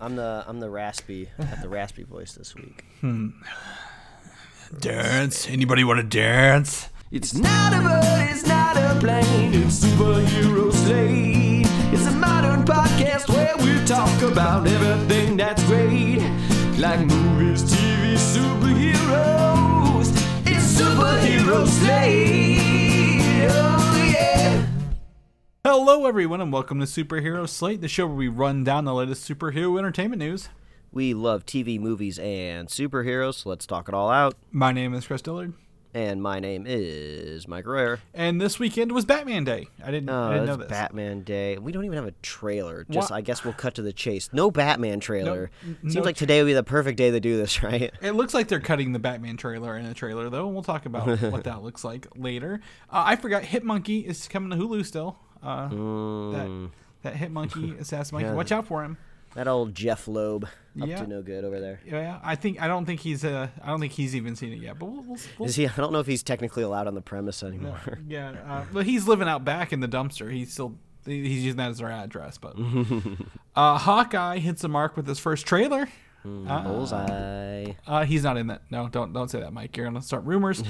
I'm the I'm the raspy got the raspy voice this week. Hmm. Dance? Anybody want to dance? It's not a bird, it's not a plane, it's superhero slate. It's a modern podcast where we talk about everything that's great, like movies, TV, superheroes. It's superhero slate. Hello, everyone, and welcome to Superhero Slate, the show where we run down the latest superhero entertainment news. We love TV, movies, and superheroes, so let's talk it all out. My name is Chris Dillard, And my name is Mike Royer. and this weekend was Batman Day. I didn't, Oh, I didn't know this. Batman Day. We don't even have a trailer. Just Wha- I guess we'll cut to the chase. No Batman trailer. n- Seems no like today would be the perfect day to do this, right? It looks like they're cutting the Batman trailer in the trailer, though. and We'll talk about what that looks like later. Uh, I forgot Hitmonkey is coming to Hulu still. Uh, That that monkey, assassin monkey. Yeah. Watch out for him. That old Jeph Loeb up Yeah. to no good over there. Yeah, I think I don't think he's uh I don't think he's even seen it yet. But we'll, we'll, we'll Is he? I don't know if he's technically allowed on the premise anymore. Yeah, uh, but he's living out back in the dumpster. He's still he's using that as their address. But uh, Hawkeye hits the mark with his first trailer. Uh, Bullseye. uh, he's not in that. No, don't don't say that, Mike. You're gonna start rumors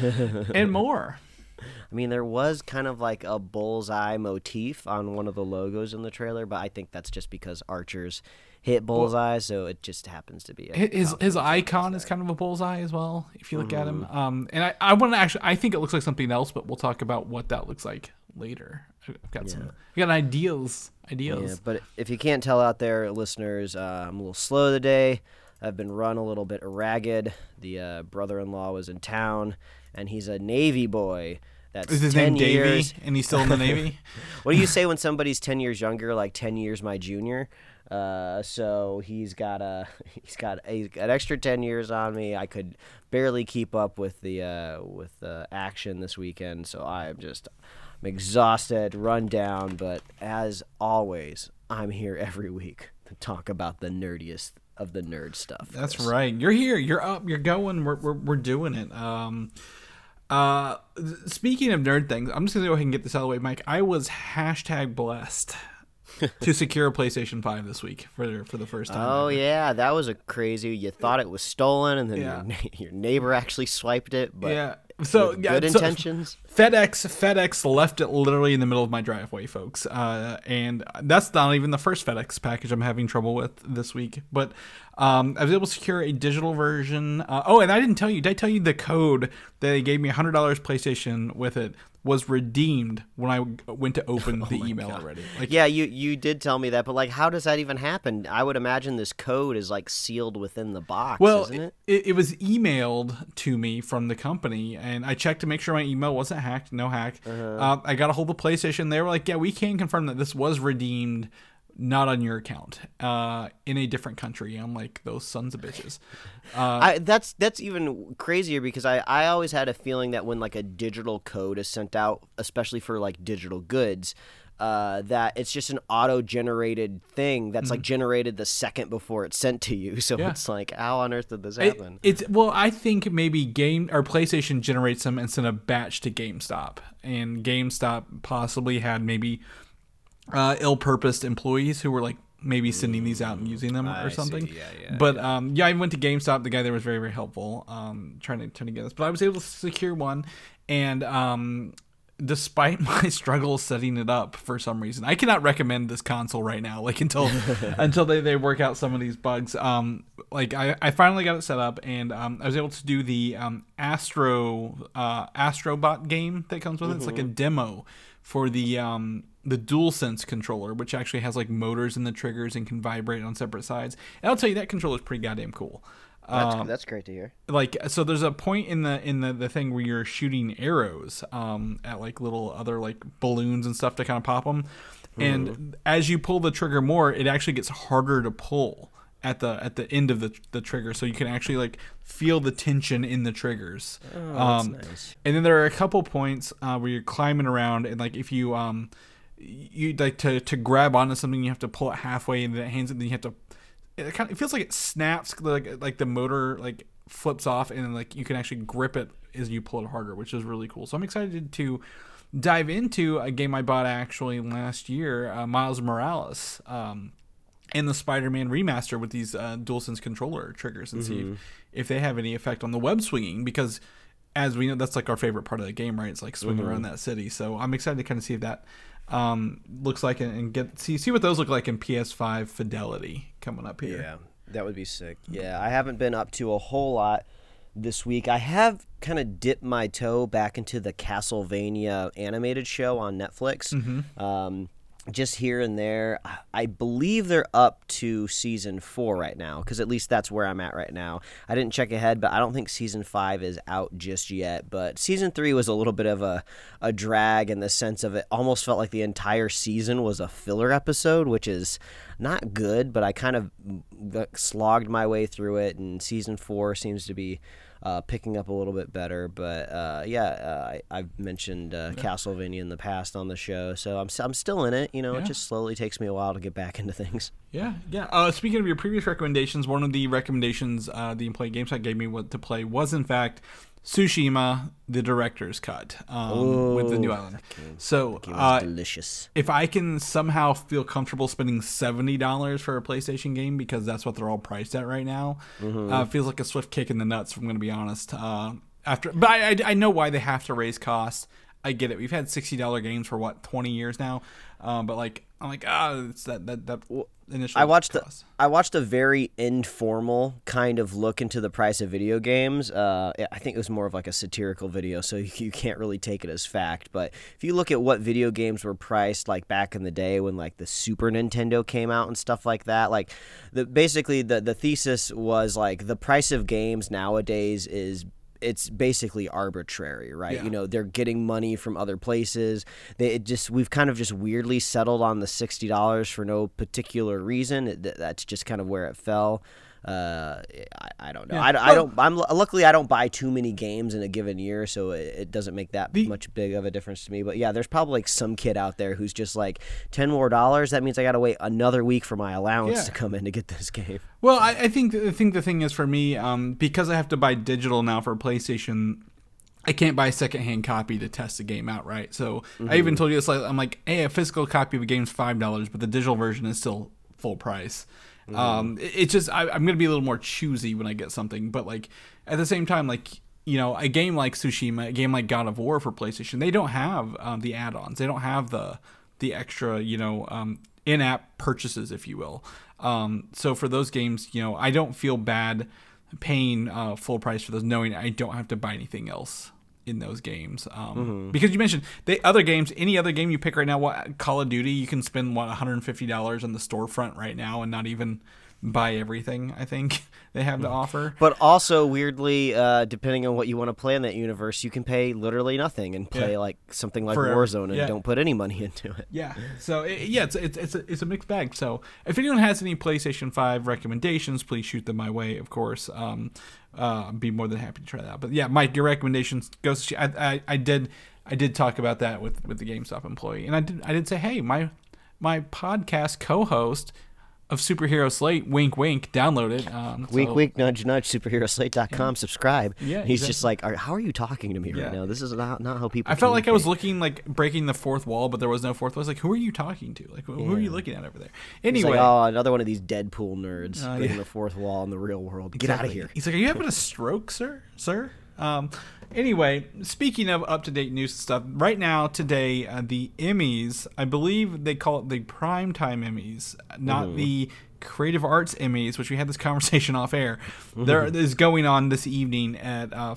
and more. I mean, there was kind of like a bullseye motif on one of the logos in the trailer, but I think that's just because archers hit bullseye, so it just happens to be. A His his icon is kind of a bullseye as well. If you look at him, um, and I I want to actually I think it looks like something else, but we'll talk about what that looks like later. I've got some, I got ideas, ideas. Yeah, but if you can't tell out there, listeners, uh, I'm a little slow today. I've been run a little bit ragged. The uh, brother-in-law was in town, and he's a Navy boy. That's Is his ten name Davey, years. and he's still in the Navy? What do you say when somebody's ten years younger? Like ten years my junior. Uh, so he's got a he's got got an extra ten years on me. I could barely keep up with the uh, with the action this weekend. So I'm just I'm exhausted, run down. But as always, I'm here every week to talk about the nerdiest of the nerd stuff. That's right. You're here. You're up. You're going. We're we're, we're doing it. Um, uh, speaking of nerd things, I'm just gonna go ahead and get this out of the way, Mike. I was hashtag blessed to secure a PlayStation Five this week for for the first time. Oh ever. yeah, that was a crazy. You thought it was stolen, and then Yeah. your, your neighbor actually swiped it. But yeah. So yeah, good so- intentions. FedEx FedEx left it literally in the middle of my driveway, folks. Uh, and that's not even the first FedEx package I'm having trouble with this week. But um, I was able to secure a digital version. Uh, oh, and I didn't tell you. Did I tell you the code that they gave me $100 PlayStation with it was redeemed when I went to open the email already? Like, Yeah, you you did tell me that, but like, how does that even happen? I would imagine this code is like sealed within the box, Well, isn't it? it, it was emailed to me from the company, and I checked to make sure my email wasn't hacked. No hack. Uh-huh. Uh, I got a hold of PlayStation. They were like, "Yeah, we can confirm that this was redeemed, not on your account, uh, in a different country." I'm like, "Those sons of bitches." I, that's that's even crazier because I, I always had a feeling that when like a digital code is sent out, especially for like digital goods, uh, that it's just an auto generated thing that's like generated the second before it's sent to you. So Mm-hmm. Yeah. it's like, how on earth did this It- happen? it's well, I think maybe game or PlayStation generates them and send a batch to GameStop, and GameStop possibly had maybe uh, ill-purposed employees who were like maybe sending these out and using them or something. see. Yeah, yeah, But um, yeah, I went to GameStop. The guy there was very very helpful, um, trying to trying to get this. But I was able to secure one, and um, despite my struggles setting it up for some reason, I cannot recommend this console right now. Like until until they, they work out some of these bugs. Um, like I, I finally got it set up, and um, I was able to do the um, Astro uh, Astrobot game that comes with it. It's like a demo for the um, the DualSense controller, which actually has like motors in the triggers and can vibrate on separate sides. And I'll tell you that controller is pretty goddamn cool. That's, Um, that's great to hear. like so there's a point in the in the, the thing where you're shooting arrows um at like little other like balloons and stuff to kind of pop them and as you pull the trigger more it actually gets harder to pull at the at the end of the the trigger so you can actually like feel the tension in the triggers um nice. and then there are a couple points uh, where you're climbing around and like if you um you like to to grab onto something you have to pull it halfway and then it hands it then you have to it kind of it feels like it snaps like like the motor like flips off and then like you can actually grip it as you pull it harder which is really cool so i'm excited to dive into a game i bought actually last year uh, miles morales um and the Spider-Man remaster with these uh, DualSense controller triggers and see if, if they have any effect on the web swinging because as we know that's like our favorite part of the game, right? It's like swinging around that city. So I'm excited to kind of see if that um, looks like and, get see see what those look like in PS5 fidelity coming up here. Yeah, that would be sick. Yeah, I haven't been up to a whole lot this week. I have kind of dipped my toe back into the Castlevania animated show on Netflix. Um, just here and there. I- believe they're up to season four right now, because at least that's where I'm at right now. I didn't check ahead, but I don't think season five is out just yet. But season three was a little bit of a, a drag in the sense of it almost felt like the entire season was a filler episode, which is not good, but I kind of mm, slogged my way through it, and season four seems to be uh, picking up a little bit better. But uh, yeah, uh, I, I've mentioned uh, Castlevania in the past on the show, so I'm, I'm still in it. You know, Yeah. it just slowly takes me a while to get back into things. Yeah, yeah. Uh, speaking of your previous recommendations, one of the recommendations uh, the employee GameStop gave me what to play was in fact Tsushima, the director's cut um, with the new island. So uh, delicious. if I can somehow feel comfortable spending seventy dollars for a PlayStation game because that's what they're all priced at right now, uh, feels like a swift kick in the nuts. If I'm going to be honest. Uh, after, but I, I, I know why they have to raise costs. I get it. We've had sixty dollar games for what twenty years now, um, but like I'm like ah, it's that that that initial. I watched the, cost. I watched a very informal kind of look into the price of video games. Uh, I think it was more of like a satirical video, so you, you can't really take it as fact. But if you look at what video games were priced like back in the day when like the Super Nintendo came out and stuff like that, like the basically the the thesis was like the price of games nowadays is it's basically arbitrary, right? Yeah. You know, they're getting money from other places. They it just we've kind of just weirdly settled on the sixty dollars for no particular reason. It, that's just kind of where it fell. Uh, I, I don't know. Yeah. I, I don't. I'm luckily I don't buy too many games in a given year, so it, it doesn't make that The- much big of a difference to me. But yeah, there's probably like some kid out there who's just like ten more dollars. That means I got to wait another week for my allowance Yeah. to come in to get this game. Well, I, I think I think the thing is for me, um, because I have to buy digital now for PlayStation, I can't buy a secondhand copy to test the game out, right? So I even told you this. Like, I'm like, hey, a physical copy of a game's five dollars, but the digital version is still full price. Um, it, it's just I, I'm gonna be a little more choosy when I get something, but like at the same time, like you know, a game like Tsushima, a game like God of War for PlayStation, they don't have um, the add-ons. They don't have the the extra, you know, um, in-app purchases, if you will. Um, so for those games, you know, I don't feel bad paying uh, full price for those, knowing I don't have to buy anything else in those games. Um, Because you mentioned the other games, any other game you pick right now, what Call of Duty, you can spend what 150 dollars on the storefront right now and not even buy everything. I think they have to offer. But also weirdly, uh, depending on what you want to play in that universe, you can pay literally nothing and play Yeah. like something like Forever. Warzone and Yeah. don't put any money into it. Yeah. So it, yeah, it's it's it's a, it's a mixed bag. So if anyone has any PlayStation Five recommendations, please shoot them my way. Of course, um, uh, be more than happy to try that. But yeah, Mike, your recommendations goes. To, I, I I did I did talk about that with with the GameStop employee, and I did I did say, hey, my my podcast co-host of Superhero Slate, wink wink, download it. Um, Week, so- week, nudge, nudge, superheroslate.com, subscribe. Yeah, He's just like, "Are- how are you talking to me Yeah. right now? This is not, not how people I felt like I was looking like breaking the fourth wall, but there was no fourth wall. I was like, who are you talking to? Like, who who are you looking at over there? He's Anyway, like, oh, another one of these Deadpool nerds Oh, breaking yeah. the fourth wall in the real world. Get out of here. He's like, "Are you having a stroke, sir? Sir?" Um, anyway, speaking of up to date news and stuff, right now today uh, the Emmys, I believe they call it the primetime Emmys, not the Creative Arts Emmys, which we had this conversation off air. There is going on this evening at uh,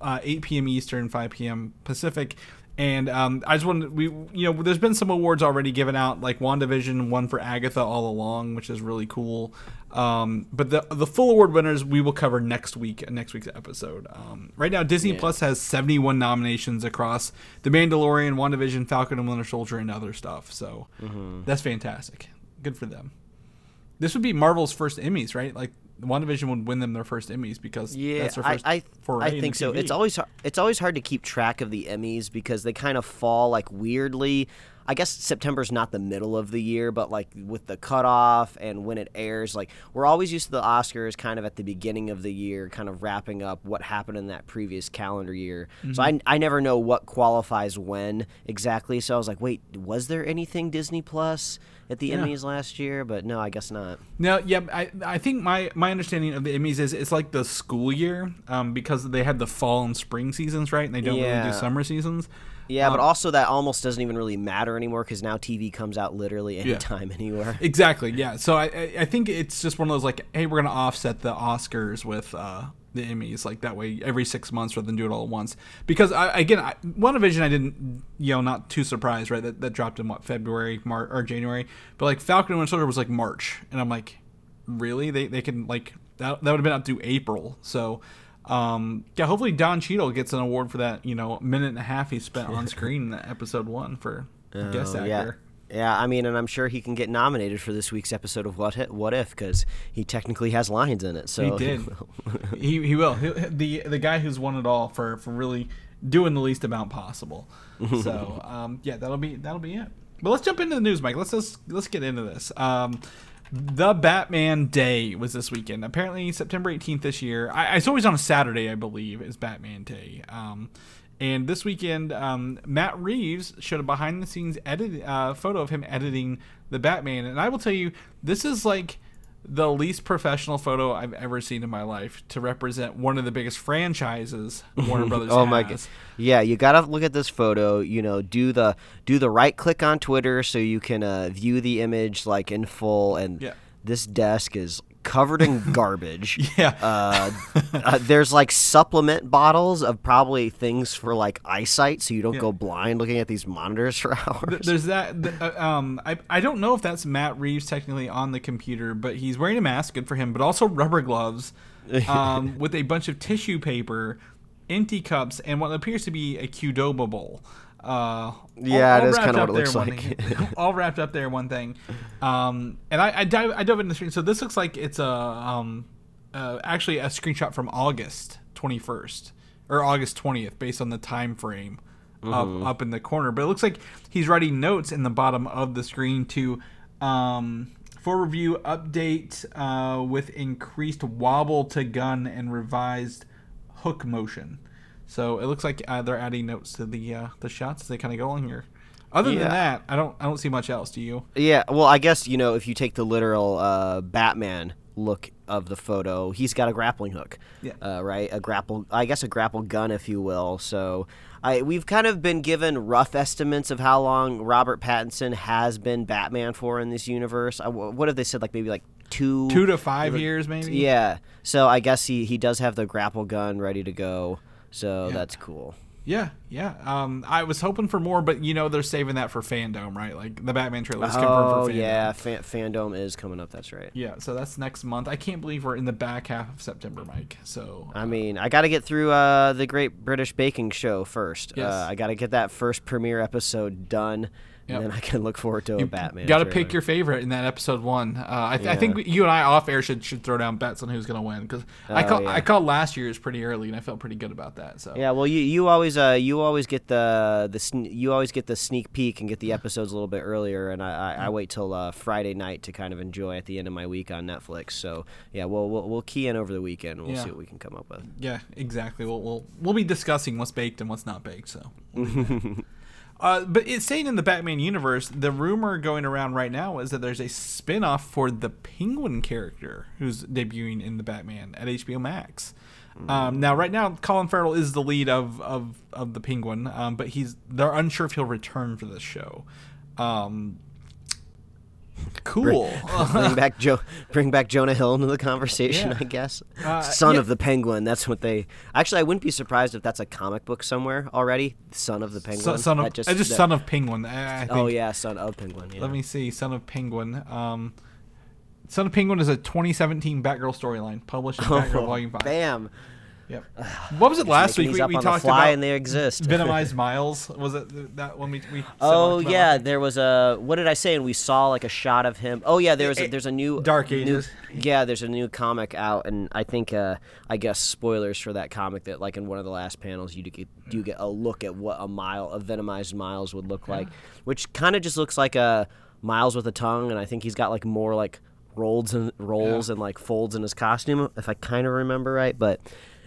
uh, 8 p.m. Eastern, 5 p.m. Pacific. And um, I just wanted we you know there's been some awards already given out like WandaVision won for Agatha all along which is really cool. Um, but the the full award winners we will cover next week next week's episode. Um, right now Disney Yeah. Plus has 71 nominations across The Mandalorian WandaVision Falcon and Winter Soldier and other stuff. So that's fantastic. Good for them. This would be Marvel's first Emmys right? Like WandaVision would win them their first Emmys because Yeah, that's their I, first I, foray I think so. It's always it's always hard to keep track of the Emmys because they kind of fall like weirdly I guess September's not the middle of the year, but like with the cutoff and when it airs, like we're always used to the Oscars kind of at the beginning of the year, kind of wrapping up what happened in that previous calendar year. So mm-hmm. I, I never know what qualifies when exactly. So I was like, wait, was there anything Disney Plus at the Emmys last year? But no, I guess not. No, yeah, I, I think my, my understanding of the Emmys is it's like the school year um, because they had the fall and spring seasons, right? And they don't really do summer seasons. Yeah, but Um, also that almost doesn't even really matter anymore because now TV comes out literally anytime, anywhere. Exactly, yeah. So I, I I think it's just one of those like, hey, we're gonna offset the Oscars with uh, the Emmys, like that way every six months rather than do it all at once. Because I, again, I, WandaVision, I didn't, you know, not too surprised, right? That, that dropped in what February, March, or January. But like Falcon and Winter Soldier was like March, and I'm like, really? They they can like that that would have been out through April. So. Um, yeah, hopefully Don Cheadle gets an award for that, you know, minute and a half he spent on screen in that episode one for guest Oh, actor. yeah. Yeah, I mean, and I'm sure he can get nominated for this week's episode of What If, what if because he technically has lines in it. So He did. he he will. He, the the guy who's won it all for for really doing the least amount possible. So um, yeah, that'll be that'll be it. But let's jump into the news, Mike. Let's let's let's get into this. Um, the Batman Day was this weekend. Apparently, September 18th this year. I, it's always on a Saturday, I believe, is Batman Day. Um, and this weekend, um, Matt Reeves showed a behind the scenes edit uh, photo of him editing the Batman. And I will tell you, this is like the least professional photo I've ever seen in my life to represent one of the biggest franchises Warner Brothers Oh has. my god! Yeah, you gotta look at this photo. You know, do the do the right click on Twitter so you can uh, view the image like in full. And Yeah. This desk is covered in garbage. Yeah. Uh, uh, there's like supplement bottles of probably things for like eyesight, so you don't Yeah. go blind looking at these monitors for hours. There's that. th- uh, um, I I don't know if that's Matt Reeves technically on the computer, but he's wearing a mask, good for him. But also rubber gloves, um, with a bunch of tissue paper, empty cups, and what appears to be a Qdoba bowl. Uh, Yeah, it is kinda what it looks like. thing- all wrapped up there one thing. Um, and I I, dive, I dove into the screen. So this looks like it's a um, uh, actually a screenshot from August 21st or August 20th, based on the time frame up up in the corner. But it looks like he's writing notes in the bottom of the screen to um, for review update uh, with increased wobble to gun and revised hook motion. So it looks like uh, they're adding notes to the uh, the shots as they kind of go along here. Other Yeah. than that, I don't I don't see much else. Do you? Yeah, well, I guess you know if you take the literal uh, Batman look of the photo, he's got a grappling hook. Yeah. Uh, right, a grapple. I guess a grapple gun, if you will. So, I we've kind of been given rough estimates of how long Robert Pattinson has been Batman for in this universe. I, what have they said? Like maybe like two. Two to five years, maybe. Yeah. So I guess he he does have the grapple gun ready to go. So Yeah. that's cool. Yeah, yeah. Um, I was hoping for more, but you know they're saving that for FanDome, right? Like the Batman trailer is confirmed Oh for FanDome. yeah, fan, FanDome is coming up. That's right. Yeah, so that's next month. I can't believe we're in the back half of September, Mike. So I mean, I got to get through uh, the Great British Baking Show first. Yes. Uh, I got to get that first premiere episode done, Yep. and then I can look forward to a Batman. got to pick your favorite in that episode one. Uh, I, th- I Yeah. think you and I off air should should throw down bets on who's gonna win because I Oh, call yeah. I called last year's pretty early and I felt pretty good about that. So Yeah, well, you you always uh you always get the the sne- you always get the sneak peek and get the episodes a little bit earlier, and I I, I wait till uh, Friday night to kind of enjoy at the end of my week on Netflix. So yeah, we'll we'll, we'll key in over the weekend. and We'll Yeah. see what we can come up with. Yeah, exactly. We'll we'll, we'll be discussing what's baked and what's not baked. So, uh, but it's saying in the Batman universe, the rumor going around right now is that there's a spin-off for the Penguin character who's debuting in the Batman at HBO Max. Um, now, right now, Colin Farrell is the lead of of, of the Penguin, um, but he's they're unsure if he'll return for this show. Um, cool. bring back Joe, bring back Jonah Hill into the conversation. Yeah. I guess Uh, Son yeah. of the Penguin. That's what they. Actually, I wouldn't be surprised if that's a comic book somewhere already. Son of the Penguin. son, son of just, just that- son of Penguin. I. Oh yeah, Son of Penguin. Yeah. Let me see. Son of Penguin. Um, Son of Penguin is a 2017 Batgirl storyline published in Batgirl Volume 5. Oh, Bam. Yep. What was it last week? We, up we on the talked fly about and they exist. Venomized Miles. Was it that one we? we Oh talked about yeah, last there was a what did I say? And we saw like a shot of him. Oh yeah, there was a, Eh, there's a new Dark new- Ages. yeah, there's a new comic out, and I think uh, I guess spoilers for that comic that like in one of the last panels you do get you get a look at what a mile a venomized Miles would look like, which kind of just looks like a Miles with a tongue, and I think he's got like more like rolls and rolls Yeah. and like folds in his costume if I kind of remember right, but.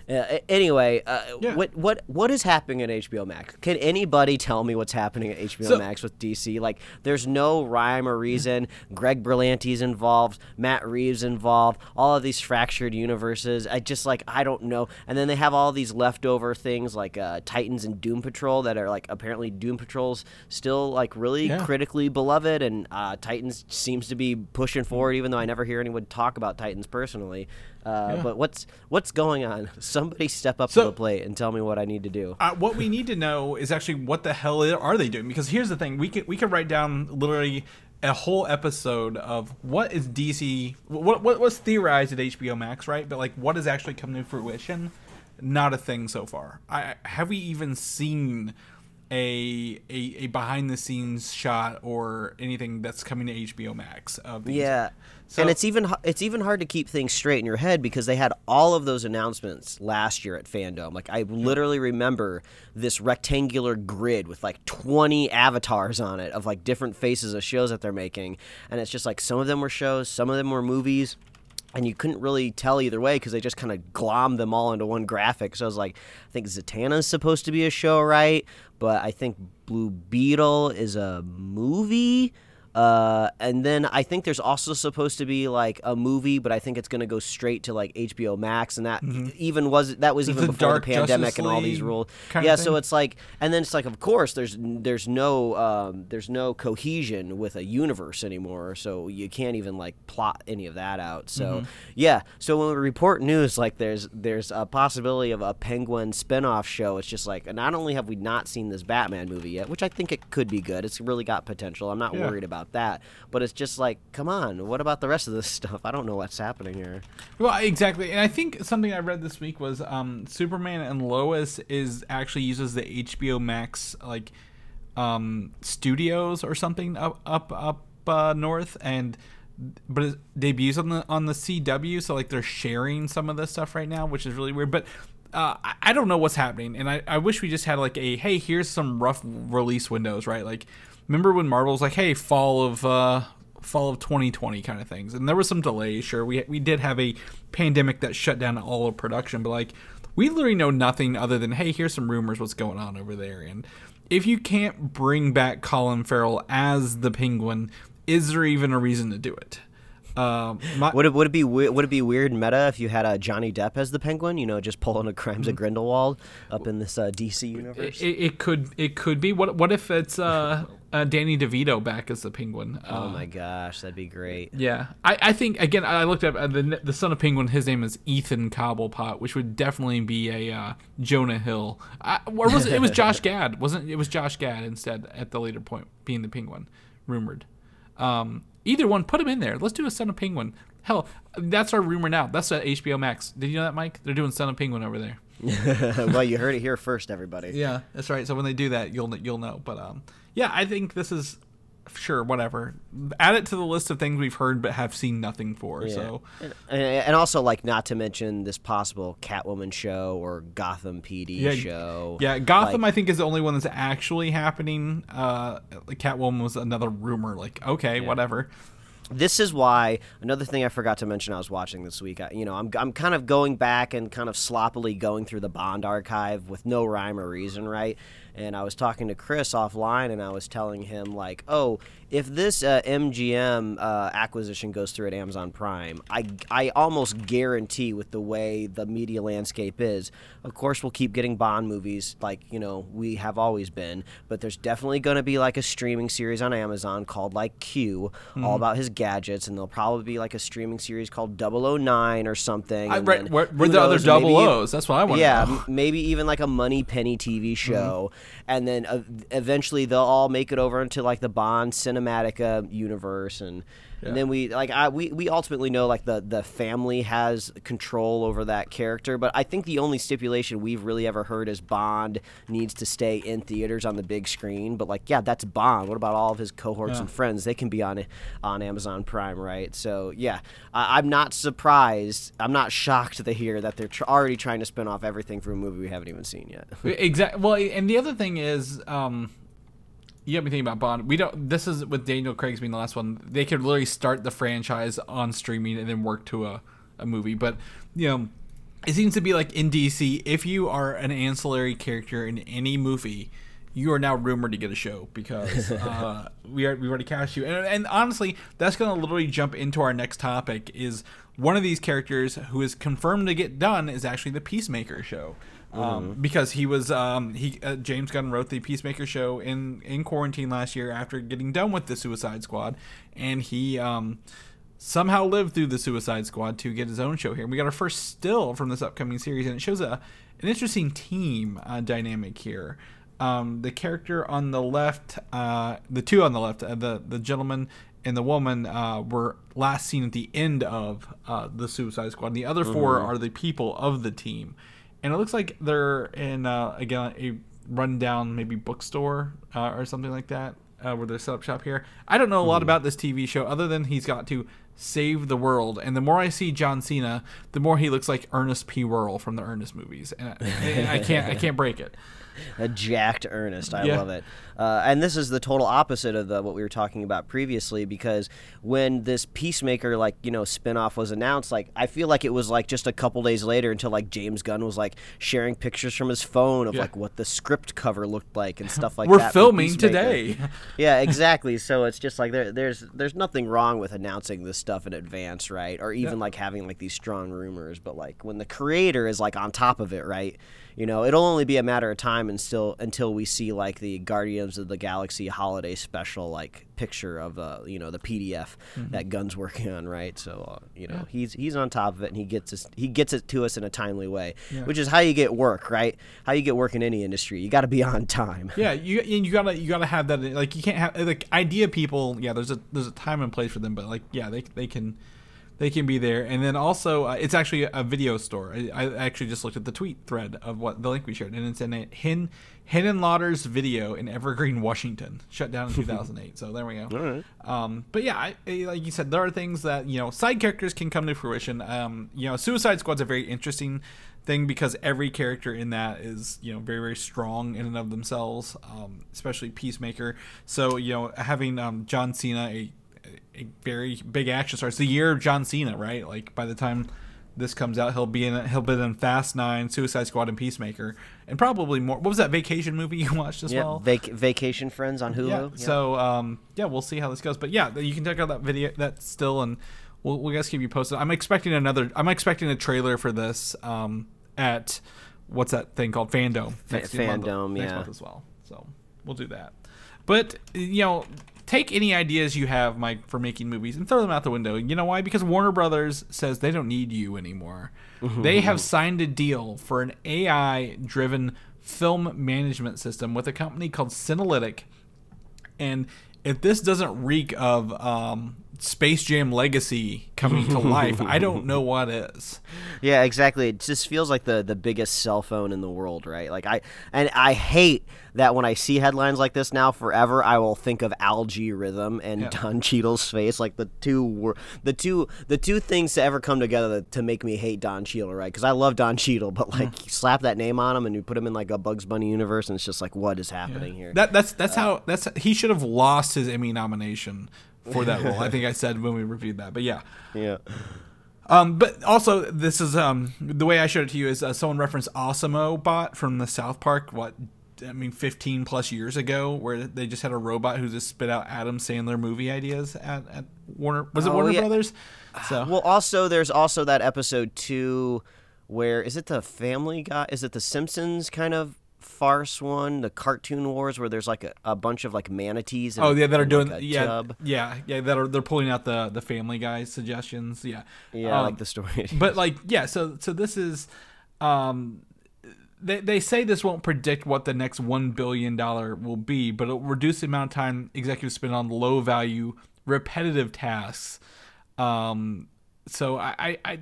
Uh, anyway, uh, Yeah. what what what is happening at HBO Max? Can anybody tell me what's happening at HBO So- Max with DC? Like, there's no rhyme or reason. Greg Berlanti's involved, Matt Reeves involved, all of these fractured universes. I just like I don't know. And then they have all these leftover things like uh, Titans and Doom Patrol that are like apparently Doom Patrol's still like really Yeah. critically beloved, and uh, Titans seems to be pushing forward, even though I never hear anyone talk about Titans personally. Uh, Yeah. But what's what's going on? Somebody step up So- to the plate and tell me what I need to do. Uh, what we need to know is actually what the hell are they doing? Because here's the thing: we could we could write down literally a whole episode of what is DC, what what was theorized at HBO Max, right? But like, what has actually come to fruition? Not a thing so far. I have we even seen a a, a behind the scenes shot or anything that's coming to HBO Max of these? Yeah. So- and it's even it's even hard to keep things straight in your head because they had all of those announcements last year at FanDome. Like I literally remember this rectangular grid with like 20 avatars on it of like different faces of shows that they're making, and it's just like some of them were shows, some of them were movies. And you couldn't really tell either way because they just kind of glommed them all into one graphic. So I was like, I think Zatanna's supposed to be a show, right? But I think Blue Beetle is a movie. Uh, and then I think there's also supposed to be like a movie, but I think it's going to go straight to like HBO Max, and that even was that was even Mm-hmm. the before the pandemic Justice and all these rules. Yeah, so it's like, and then it's like, of course, there's there's no um, there's no cohesion with a universe anymore, so you can't even like plot any of that out. So Mm-hmm. yeah, so when we report news like there's there's a possibility of a Penguin spin-off show, it's just like not only have we not seen this Batman movie yet, which I think it could be good. It's really got potential. I'm not Yeah. worried about that, but it's just like, come on, what about the rest of this stuff? I don't know what's happening here. Well, exactly, and I think something I read this week was um, Superman and Lois is actually uses the HBO Max like um, studios or something up up up uh, north, and but it debuts on the on the CW, so like they're sharing some of this stuff right now, which is really weird. But uh, I don't know what's happening, and I, I wish we just had like a hey, here's some rough release windows, right? Like, remember when Marvel was like, hey, fall of uh, fall of 2020 kind of things, and there was some delays. Sure, we we did have a pandemic that shut down all of production, but like we literally know nothing other than hey, here's some rumors, what's going on over there, and if you can't bring back Colin Farrell as the Penguin, is there even a reason to do it? Um, my, Would it would it be would it be weird meta if you had a Johnny Depp as the Penguin? You know, just pulling a Crimes of Grindelwald up in this uh, DC universe. It, it could it could be. What what if it's uh, uh Danny DeVito back as the Penguin? oh Uh, my gosh, that'd be great. Yeah, I, I think again I looked up uh, the the son of Penguin. His name is Ethan Cobblepot, which would definitely be a uh, Jonah Hill. I, or was it? It was Josh Gad, wasn't? It was Josh Gad instead at the later point being the Penguin, rumored. Um, either one, put him in there. Let's do a son of Penguin. Hell, that's our rumor now. That's at HBO Max. Did you know that, Mike? They're doing son of Penguin over there. well, you heard it here first, everybody. Yeah, that's right. So when they do that, you'll you'll know. But um, yeah, I think this is sure whatever. Add it to the list of things we've heard but have seen nothing for. Yeah. So And, and also, like, not to mention this possible Catwoman show or Gotham PD Yeah, show. yeah, Gotham Like, I think is the only one that's actually happening. Uh, Catwoman was another rumor. Like okay, whatever. this is why another thing I forgot to mention I was watching this week. I, you know, I'm I'm kind of going back and kind of sloppily going through the Bond archive with no rhyme or reason, right? And I was talking to Chris offline, and I was telling him like, oh, if this uh, MGM uh, acquisition goes through at Amazon Prime, I I almost guarantee with the way the media landscape is, of course we'll keep getting Bond movies like you know we have always been, but there's definitely going to be like a streaming series on Amazon called like Q, Hmm. all about his gadgets, and there'll probably be like a streaming series called 009 or something. I, right, then where, where the other knows, maybe double O's? That's what I want. yeah, m- maybe even like a Moneypenny. TV show, and then uh, eventually they'll all make it over into like the Bond cinematic uh, universe, and And then we like I we, we ultimately know like the the family has control over that character, but I think the only stipulation we've really ever heard is Bond needs to stay in theaters on the big screen. But like, yeah, that's Bond. What about all of his cohorts Yeah. and friends? They can be on on Amazon Prime, right? So yeah, I, I'm not surprised. I'm not shocked to hear that they're tr- already trying to spin off everything from a movie we haven't even seen yet. Exactly. Well, and the other thing is, um, you got me thinking about Bond. We don't. This is with Daniel Craig's being the last one. They could literally start the franchise on streaming and then work to a, a movie. But you know, it seems to be like in DC. If you are an ancillary character in any movie, you are now rumored to get a show because uh, we are we already cast you. And, and honestly, that's going to literally jump into our next topic. Is one of these characters who is confirmed to get done is actually the Peacemaker show. Um, because he was um, he uh, James Gunn wrote the Peacemaker show in in quarantine last year after getting done with the Suicide Squad, and he um, somehow lived through the Suicide Squad to get his own show here. We got our first still from this upcoming series, and it shows a an interesting team uh, dynamic here. Um, the character on the left, uh, the two on the left, uh, the the gentleman and the woman uh, were last seen at the end of uh, the Suicide Squad. And the other 4 are the people of the team, and it looks like they're in uh, again a rundown maybe bookstore uh, or something like that uh, where they're set up shop here. I don't know a lot about this TV show other than he's got to save the world. And the more I see John Cena, the more he looks like Ernest P. Worrell from the Ernest movies, and I, I can't I can't break it. a jacked Ernest. I Yeah. love it. Uh, and this is the total opposite of the, what we were talking about previously because when this Peacemaker like you know spinoff was announced, like I feel like it was like just a couple days later until like James Gunn was like sharing pictures from his phone of Yeah. like what the script cover looked like and stuff like that. We're that. for filming today. yeah, exactly. So it's just like there, there's there's nothing wrong with announcing this stuff in advance, right? Or even Yeah. like having like these strong rumors, but like when the creator is like on top of it, right? You know, it'll only be a matter of time and still until we see like the Guardians of the Galaxy holiday special like picture of uh you know the PDF that Gunn's working on, right? So uh, you know he's he's on top of it and he gets us he gets it to us in a timely way, Yeah. which is how you get work, right? How you get work in any industry. You got to be on time. Yeah, you and you gotta you gotta have that. Like you can't have like idea people. Yeah, there's a there's a time and place for them, but like yeah, they they can they can be there. And then also, uh, it's actually a video store. I, I actually just looked at the tweet thread of what the link we shared, and it's in a Hin Hin Lauder's video in Evergreen, Washington, shut down in 2008. so there we go. All right. Um, but yeah, I, like you said, there are things that you know side characters can come to fruition. Um, you know, Suicide Squad's a very interesting thing because every character in that is you know very very strong in and of themselves, um, especially Peacemaker. So you know, having um, John Cena a very big action star. It's the year of John Cena, right? Like by the time this comes out, he'll be in he'll be in Fast Nine, Suicide Squad, and Peacemaker, and probably more. What was that vacation movie you watched as Yeah, well? vac- Vacation Friends on Hulu. Yeah. Yeah. So um, yeah, we'll see how this goes. But yeah, you can check out that video that still, and we'll we'll guys keep you posted. I'm expecting another. I'm expecting a trailer for this um, at what's that thing called FanDome next month- FanDome, next yeah. month as well. So we'll do that. But you know. Take any ideas you have, Mike, for making movies and throw them out the window. You know why? Because Warner Brothers says they don't need you anymore. Mm-hmm. they have signed a deal for an AI driven film management system with a company called Cinelytic and if this doesn't reek of um, Space Jam Legacy coming to life, I don't know what is. Yeah, exactly. It just feels like the the biggest cell phone in the world, right? Like I and I hate that when I see headlines like this now forever, I will think of Al-G Rhythm and Yeah. Don Cheadle's face, like the two wor- the two the two things to ever come together to make me hate Don Cheadle, right? Because I love Don Cheadle, but like Mm. you slap that name on him and you put him in like a Bugs Bunny universe, and it's just like, what is happening here? That that's that's how that's he should have lost his Emmy nomination for that role. I think I said when we reviewed that, but yeah. yeah. Um, but also, this is um, the way I showed it to you is uh, someone referenced AWESOM-O Bot from the South Park. What I mean, fifteen plus years ago, where they just had a robot who just spit out Adam Sandler movie ideas at, at Warner. Was it Oh, Warner yeah. Brothers? So Well, also there's also that episode two where is it the Family Guy? Is it the Simpsons kind of farce one, the Cartoon Wars, where there's like a, a bunch of like manatees? In, Oh yeah, that are doing like, yeah tub? yeah yeah that are they're pulling out the the Family Guy suggestions. Yeah, yeah, I Um, like the story. but like yeah, so so this is um they, they say this won't predict what the next one billion dollar will be, but it'll reduce the amount of time executives spend on low value repetitive tasks. Um, so I, I, I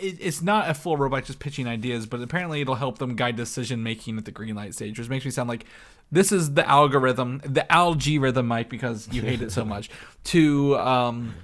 it, it's not a full robot just pitching ideas, but apparently it'll help them guide decision making at the green light stage, which makes me sound like this is the algorithm, the algorithm, Mike, because you hate it so much, to um,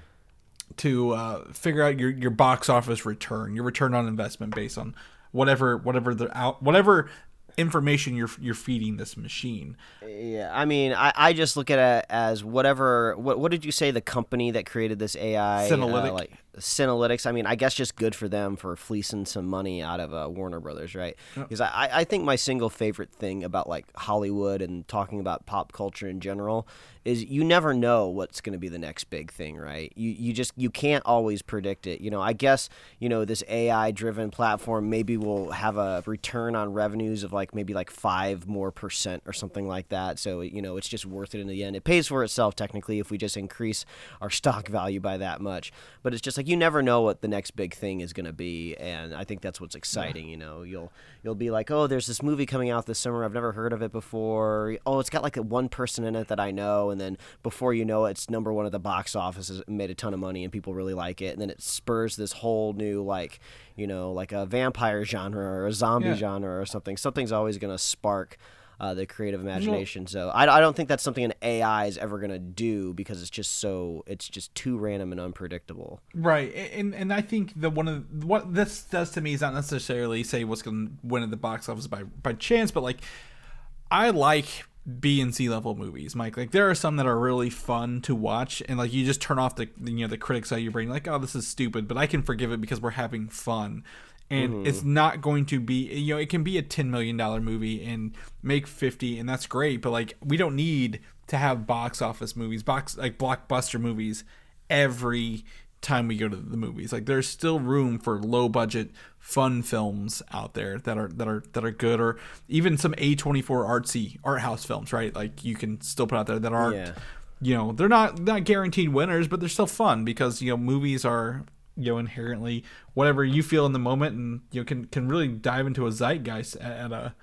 to uh, figure out your, your box office return, your return on investment based on whatever whatever the out whatever information you're you're feeding this machine. Yeah, I mean, I, I just look at it as whatever. What what did you say? The company that created this AI, Cinelytic. uh, like Cinelytics. I mean, I guess just good for them for fleecing some money out of uh, Warner Brothers, right? Because I, I think my single favorite thing about like Hollywood and talking about pop culture in general is you never know what's going to be the next big thing, right? You you just you can't always predict it. You know, I guess you know this AI driven platform maybe will have a return on revenues of like maybe like five more percent or something like that. So you know, it's just worth it in the end. It pays for itself technically if we just increase our stock value by that much. But it's just like you never know what the next big thing is going to be, and I think that's what's exciting. You know, you'll you'll be like, oh, there's this movie coming out this summer. I've never heard of it before. Oh, it's got like a one person in it that I know, and then before you know it, it's number one at the box office. It made a ton of money, and people really like it. And then it spurs this whole new like, you know, like a vampire genre or a zombie Yeah. genre or something. Something's always going to spark. Uh, the creative imagination. So I, I don't think that's something an AI is ever going to do because it's just so it's just too random and unpredictable. Right, and and I think that one of what this does to me is not necessarily say what's going to win at the box office by by chance, but like I like B and C level movies, Mike. Like there are some that are really fun to watch, and like you just turn off the you know the critics out of your brain, like oh this is stupid, but I can forgive it because we're having fun. And mm-hmm. it's not going to be, you know, it can be a ten million dollar movie and make fifty, and that's great. But like, we don't need to have box office movies, box like blockbuster movies every time we go to the movies. Like there's still room for low budget fun films out there that are that are that are good or even some A24 artsy art house films, right? Like you can still put out there that aren't Yeah. you know, they're not not guaranteed winners, but they're still fun because you know movies are you know inherently whatever you feel in the moment and you know can can really dive into a zeitgeist at, at a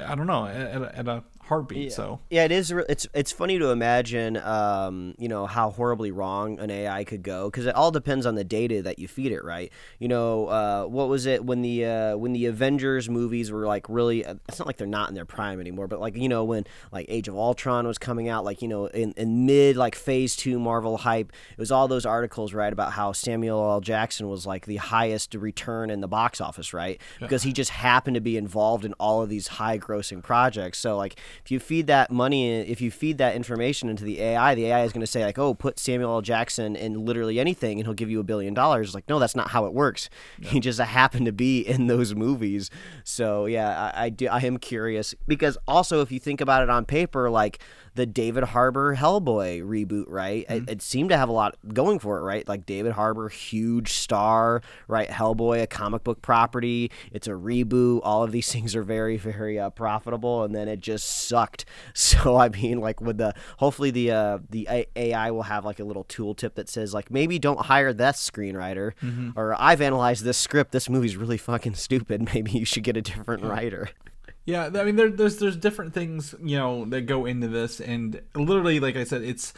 I don't know, at a, at a heartbeat. So Yeah, it is. It's it's funny to imagine, um, you know, how horribly wrong an AI could go because it all depends on the data that you feed it, right? You know, uh, what was it when the uh, when the Avengers movies were like really? uh, It's not like they're not in their prime anymore, but like you know when like Age of Ultron was coming out, like you know in, in mid like Phase Two Marvel hype, it was all those articles right about how Samuel L. Jackson was like the highest return in the box office, right? Because he just happened to be involved in all of these high grossing projects. So like if you feed that money, if you feed that information into the AI, the AI is going to say like, oh, put Samuel L. Jackson in literally anything, and he'll give you a billion dollars. Like, no, that's not how it works. He just happened to be in those movies. So yeah, I, I do. I am curious because also if you think about it on paper, like the David Harbour Hellboy reboot, right? It, it seemed to have a lot going for it, right? Like David Harbour, huge star, right? Hellboy, a comic book property. It's a reboot. All of these things are very, very uh, profitable, and then it just sucked. So I mean, like with the hopefully the uh, the A- AI will have like a little tooltip that says like maybe don't hire that screenwriter, or I've analyzed this script. This movie's really fucking stupid. Maybe you should get a different writer. Yeah, I mean, there, there's there's different things you know that go into this, and literally, like I said, it's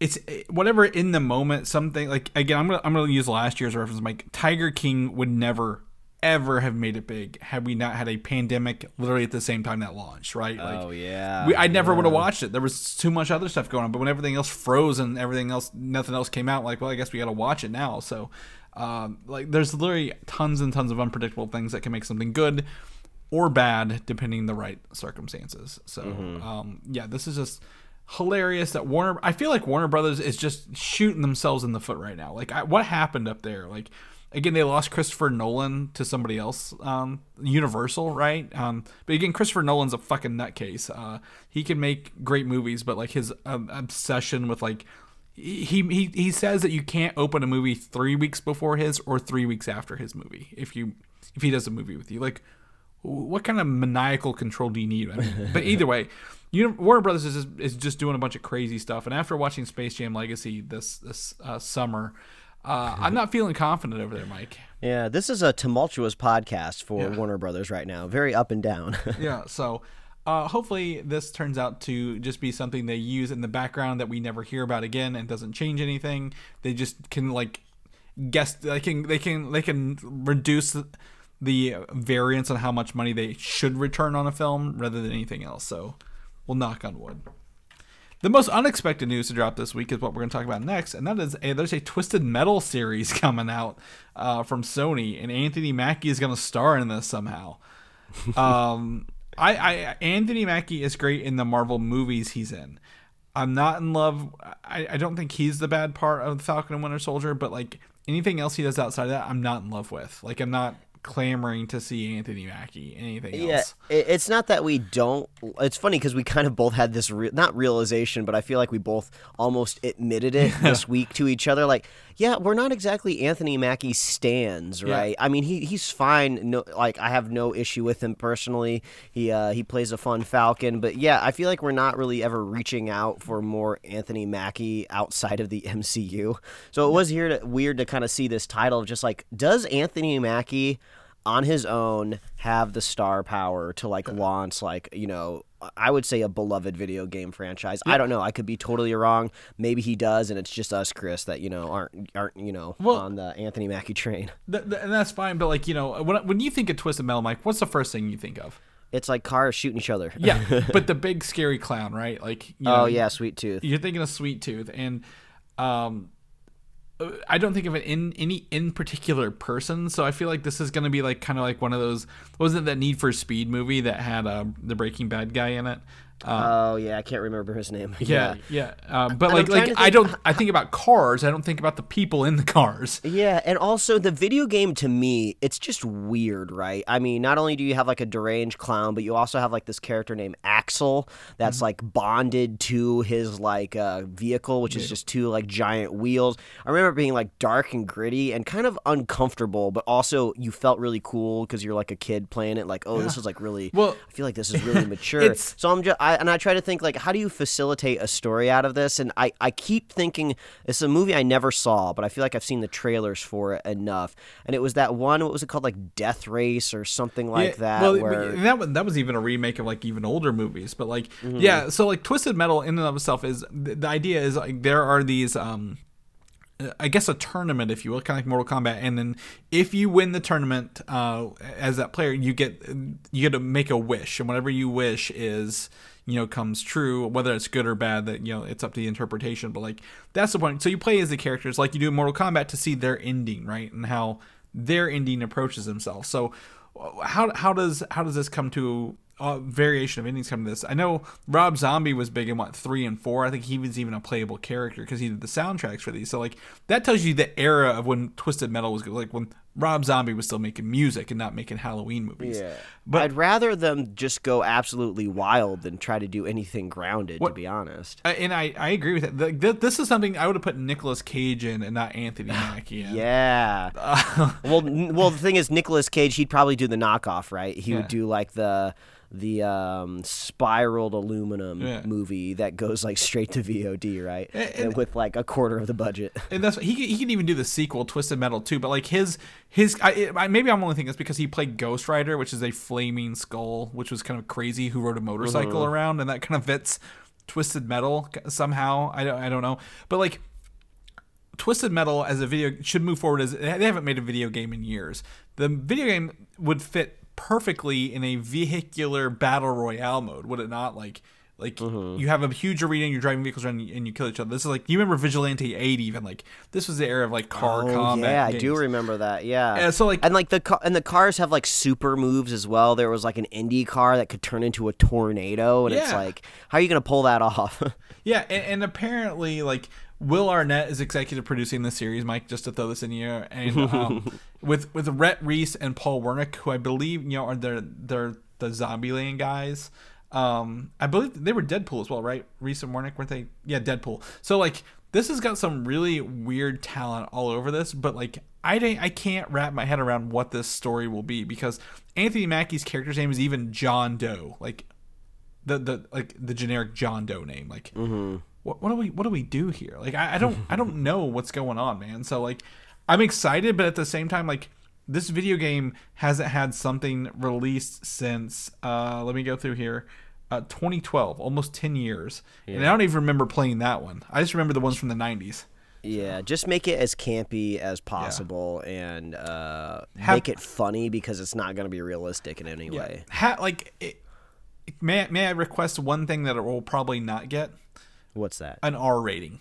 it's whatever in the moment. Something like again, I'm gonna I'm gonna use last year's reference. Like Tiger King would never ever have made it big had we not had a pandemic literally at the same time that launched. Right? Like, Oh, yeah, we, I never would have watched it. There was too much other stuff going on. But when everything else froze and everything else, nothing else came out. Like, well, I guess we got to watch it now. So, um, like, there's literally tons and tons of unpredictable things that can make something good or bad depending the right circumstances. So, um, yeah, this is just hilarious that Warner. I feel like Warner Brothers is just shooting themselves in the foot right now. Like, I, what happened up there? Like. Again, they lost Christopher Nolan to somebody else, um, Universal, right? Um, but again, Christopher Nolan's a fucking nutcase. Uh, he can make great movies, but like his um, obsession with like he he he says that you can't open a movie three weeks before his or three weeks after his movie if you if he does a movie with you. Like, what kind of maniacal control do you need? I mean, but either way, you know, Warner Brothers is just, is just doing a bunch of crazy stuff. And after watching Space Jam Legacy this this uh, summer, uh, I'm not feeling confident over there, Mike. Yeah, this is a tumultuous podcast for Warner Brothers right now. Very up and down. yeah. So, uh, hopefully this turns out to just be something they use in the background that we never hear about again and doesn't change anything. They just can like guess they can they can they can reduce the variance on how much money they should return on a film rather than anything else. So we'll knock on wood. The most unexpected news to drop this week is what we're going to talk about next, and that is a, there's a Twisted Metal series coming out uh, from Sony, and Anthony Mackie is going to star in this somehow. um, I, I Anthony Mackie is great in the Marvel movies he's in. I'm not in love. I, I don't think he's the bad part of Falcon and Winter Soldier, but like anything else he does outside of that, I'm not in love with. Like I'm not clamoring to see Anthony Mackie. Anything Yeah, else? it- it's not that we don't. It's funny because we kind of both had this re- not realization, but I feel like we both almost admitted it this week to each other. Like, yeah, we're not exactly Anthony Mackie stands, Yeah. right? I mean, he he's fine. No, like I have no issue with him personally. He uh, he plays a fun Falcon, but yeah, I feel like we're not really ever reaching out for more Anthony Mackie outside of the MCU. So it was here to, weird to kind of see this title of just like, does Anthony Mackie on his own have the star power to like launch like you know i would say a beloved video game franchise i don't know i could be totally wrong maybe he does and it's just us chris that you know aren't aren't you know Well- on the anthony mackie train Th- th- and that's fine. But like you know, when when you think of Twisted Metal, Mike, what's the first thing you think of? it's like cars shooting each other Yeah, but the big scary clown, right? Like you know, oh yeah sweet tooth you're thinking of Sweet Tooth, and um, I don't think of it in any in particular person. So I feel like this is going to be like kind of like one of those. Wasn't that Need for Speed movie that had uh, the Breaking Bad guy in it? Uh, oh yeah i can't remember his name yeah, yeah. Uh, but And like, like to I don't. I think about cars. I don't think about the people in the cars. Yeah, and also the video game to me, it's just weird, right? I mean, not only do you have like a deranged clown, but you also have like this character named Axel that's Mm-hmm. like bonded to his like uh, vehicle, which is just two like giant wheels. I remember being like dark and gritty and kind of uncomfortable, but also you felt really cool because you're like a kid playing it. Like, oh, this is like really. Well, I feel like this is really mature. so I'm just, I, and I try to think like, how do you facilitate a story out of this? And I, I keep thinking it's a movie I never saw, but I feel like I've seen the trailers for it enough. And it was that one, what was it called, like Death Race or something like Yeah, that. Well, where that was that was even a remake of like even older movies, but like Mm-hmm. yeah. So like Twisted Metal in and of itself is the, the idea is like there are these um. I guess a tournament, if you will, kind of like Mortal Kombat, and then if you win the tournament uh, as that player, you get you get to make a wish, and whatever you wish is you know comes true, whether it's good or bad. That you know it's up to the interpretation, but like that's the point. So you play as the characters like you do in Mortal Kombat to see their ending, right, and how their ending approaches themselves. So how how does how does this come to uh, variation of endings come to this? I know Rob Zombie was big in what three and four. I think he was even a playable character because he did the soundtracks for these. So like that tells you the era of when Twisted Metal was like when Rob Zombie was still making music and not making Halloween movies. Yeah. But I'd rather them just go absolutely wild than try to do anything grounded, to be honest. and I, I agree with that. Th- th- This is something I would have put Nicolas Cage in and not Anthony Mackie in. Yeah. Uh, well, n- well, the thing is, Nicolas Cage, he'd probably do the knockoff, right? He Yeah. would do like the the um, spiraled aluminum Yeah. movie that goes like straight to VOD, right? And- And with like a quarter of the budget. and that's he he can even do the sequel Twisted Metal too. But like his his I, I, maybe I'm only thinking it's because he played Ghost Rider, which is a flaming skull, which was kind of crazy, who rode a motorcycle uh-huh. around, and that kind of fits Twisted Metal somehow. I don't I don't know, but like. Twisted Metal as a video should move forward as they haven't made a video game in years. The video game would fit perfectly in a vehicular battle royale mode, would it not? Like like you have a huge arena and you're driving vehicles around and you kill each other. This is like you remember Vigilante 8 even like this was the era of like car Oh combat. yeah, I do remember that. Yeah. Yeah, so, like- and like the and the cars have like super moves as well. There was like an Indy car that could turn into a tornado, and it's like, how are you gonna pull that off? Yeah, and, and apparently, like Will Arnett is executive producing the series. Mike, just to throw this in here, and um, with with Rhett Reese and Paul Wernick, who I believe you know are they're they're the Zombieland guys. Um, I believe they were Deadpool as well, right? Reese and Wernick weren't they? Yeah, Deadpool. So like this has got some really weird talent all over this, but like I I can't wrap my head around what this story will be because Anthony Mackie's character's name is even John Doe, like the the like the generic John Doe name, like what, what do we what do we do here? Like I, I don't I don't know what's going on, man. So like I'm excited, but at the same time, like this video game hasn't had something released since uh let me go through here. Uh, 2012, almost 10 years, and I don't even remember playing that one. I just remember the ones from the 90s. Yeah, just make it as campy as possible and uh, Have- make it funny because it's not going to be realistic in any way. Ha- like, it, may may I request one thing that it will probably not get What's that? an R rating.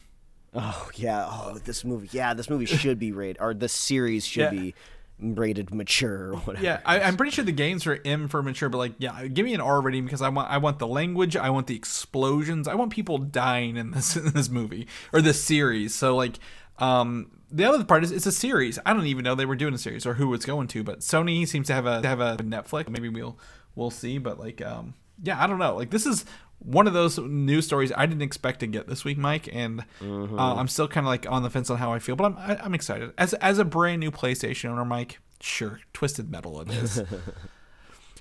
Oh yeah. Oh, this movie. Yeah, this movie should be rated, or this series should Yeah. be rated mature or whatever. Yeah, I, I'm pretty sure the games are M for mature, but like, yeah, give me an R rating because I want I want the language, I want the explosions, I want people dying in this in this movie or this series. So like, um, the other part is it's a series. I don't even know they were doing a series or who it's going to, but Sony seems to have a have a Netflix. Maybe we'll we'll see, but like, um, yeah, I don't know. Like this is one of those news stories I didn't expect to get this week, Mike, and uh, I'm still kind of like on the fence on how I feel, but I'm I, I'm excited as as a brand new PlayStation owner, Mike. Sure, Twisted Metal it is.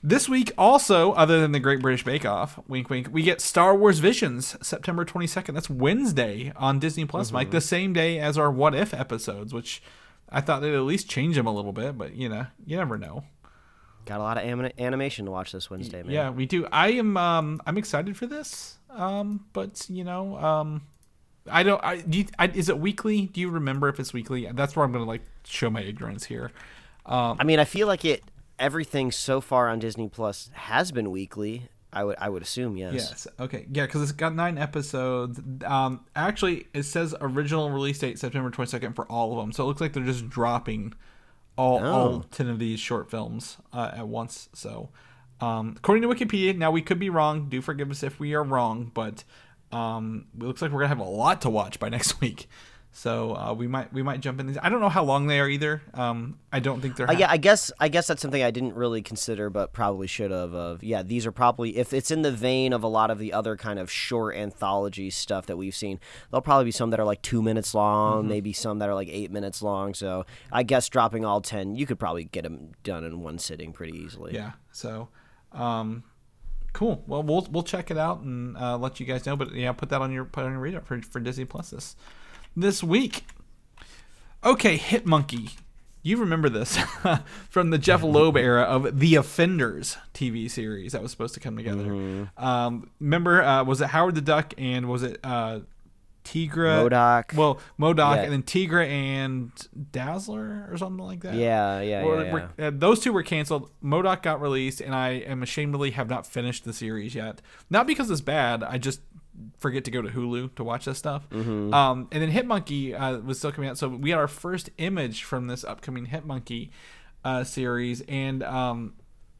This week, also, other than the Great British Bake Off, wink wink, we get Star Wars Visions, September 22nd. That's Wednesday on Disney Plus, Mike, the same day as our What If episodes, which I thought they'd at least change them a little bit, but you know, you never know. Got a lot of anim- animation to watch this Wednesday, man. Yeah, we do. I am um I'm excited for this. Um, but you know, um I don't I do you, I, is it weekly? Do you remember if it's weekly? That's where I'm going to like show my ignorance here. I mean, I feel like it. Everything so far on Disney Plus has been weekly. I would. I would assume yes. Yes. Okay. Yeah, because it's got nine episodes. Um, actually, it says original release date September twenty second for all of them. So it looks like they're just dropping all all Oh. ten of these short films uh, at once. So, um, according to Wikipedia, now we could be wrong. Do forgive us if we are wrong, but um, it looks like we're gonna have a lot to watch by next week. So uh, we might we might jump in these. I don't know how long they are either. Um, I don't think they're. Uh, yeah, I guess I guess that's something I didn't really consider, but probably should have. Of yeah, these are probably if it's in the vein of a lot of the other kind of short anthology stuff that we've seen, there'll probably be some that are like two minutes long, Mm-hmm. maybe some that are like eight minutes long. So I guess dropping all ten, you could probably get them done in one sitting pretty easily. Yeah. So, um, cool. Well, we'll we'll check it out and uh, let you guys know. But yeah, put that on your put on your radar for for Disney Plus this this week. Okay, Hit Monkey. You remember this from the Jeph Loeb era of The Offenders TV series that was supposed to come together. Um, remember, uh, was it Howard the Duck and was it uh, Tigra? MODOK. Well, MODOK Yeah. and then Tigra and Dazzler or something like that. Yeah, yeah, yeah, were- uh, those two were canceled. MODOK got released, and I am ashamedly have not finished the series yet. Not because it's bad. I just forget to go to Hulu to watch this stuff. Mm-hmm. Um, and then Hitmonkey uh, was still coming out, so we had our first image from this upcoming Hitmonkey uh, series, and um,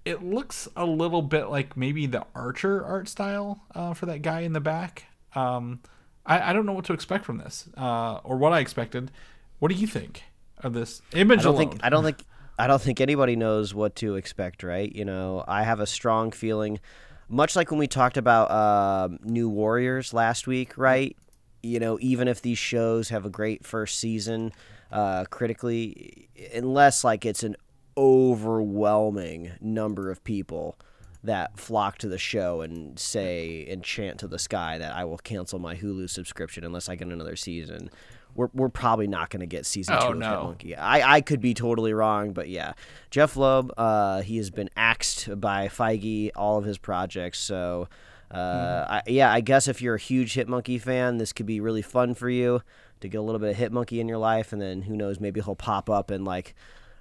it looks a little bit like maybe the Archer art style uh, for that guy in the back. Um, I, I don't know what to expect from this, uh, or what I expected. What do you think of this image I don't alone? think I don't think I don't think anybody knows what to expect, right? You know, I have a strong feeling, much like when we talked about um New Warriors last week, right? You know, even if these shows have a great first season, uh, critically, unless like it's an overwhelming number of people that flock to the show and say and chant to the sky that I will cancel my Hulu subscription unless I get another season. We're, we're probably not going to get season Oh, two of no. Hit Monkey. I, I could be totally wrong, but yeah, Jeph Loeb, uh, he has been axed by Feige all of his projects. So, uh, I, yeah, I guess if you're a huge Hitmonkey fan, this could be really fun for you to get a little bit of Hitmonkey in your life, and then who knows, maybe he'll pop up in like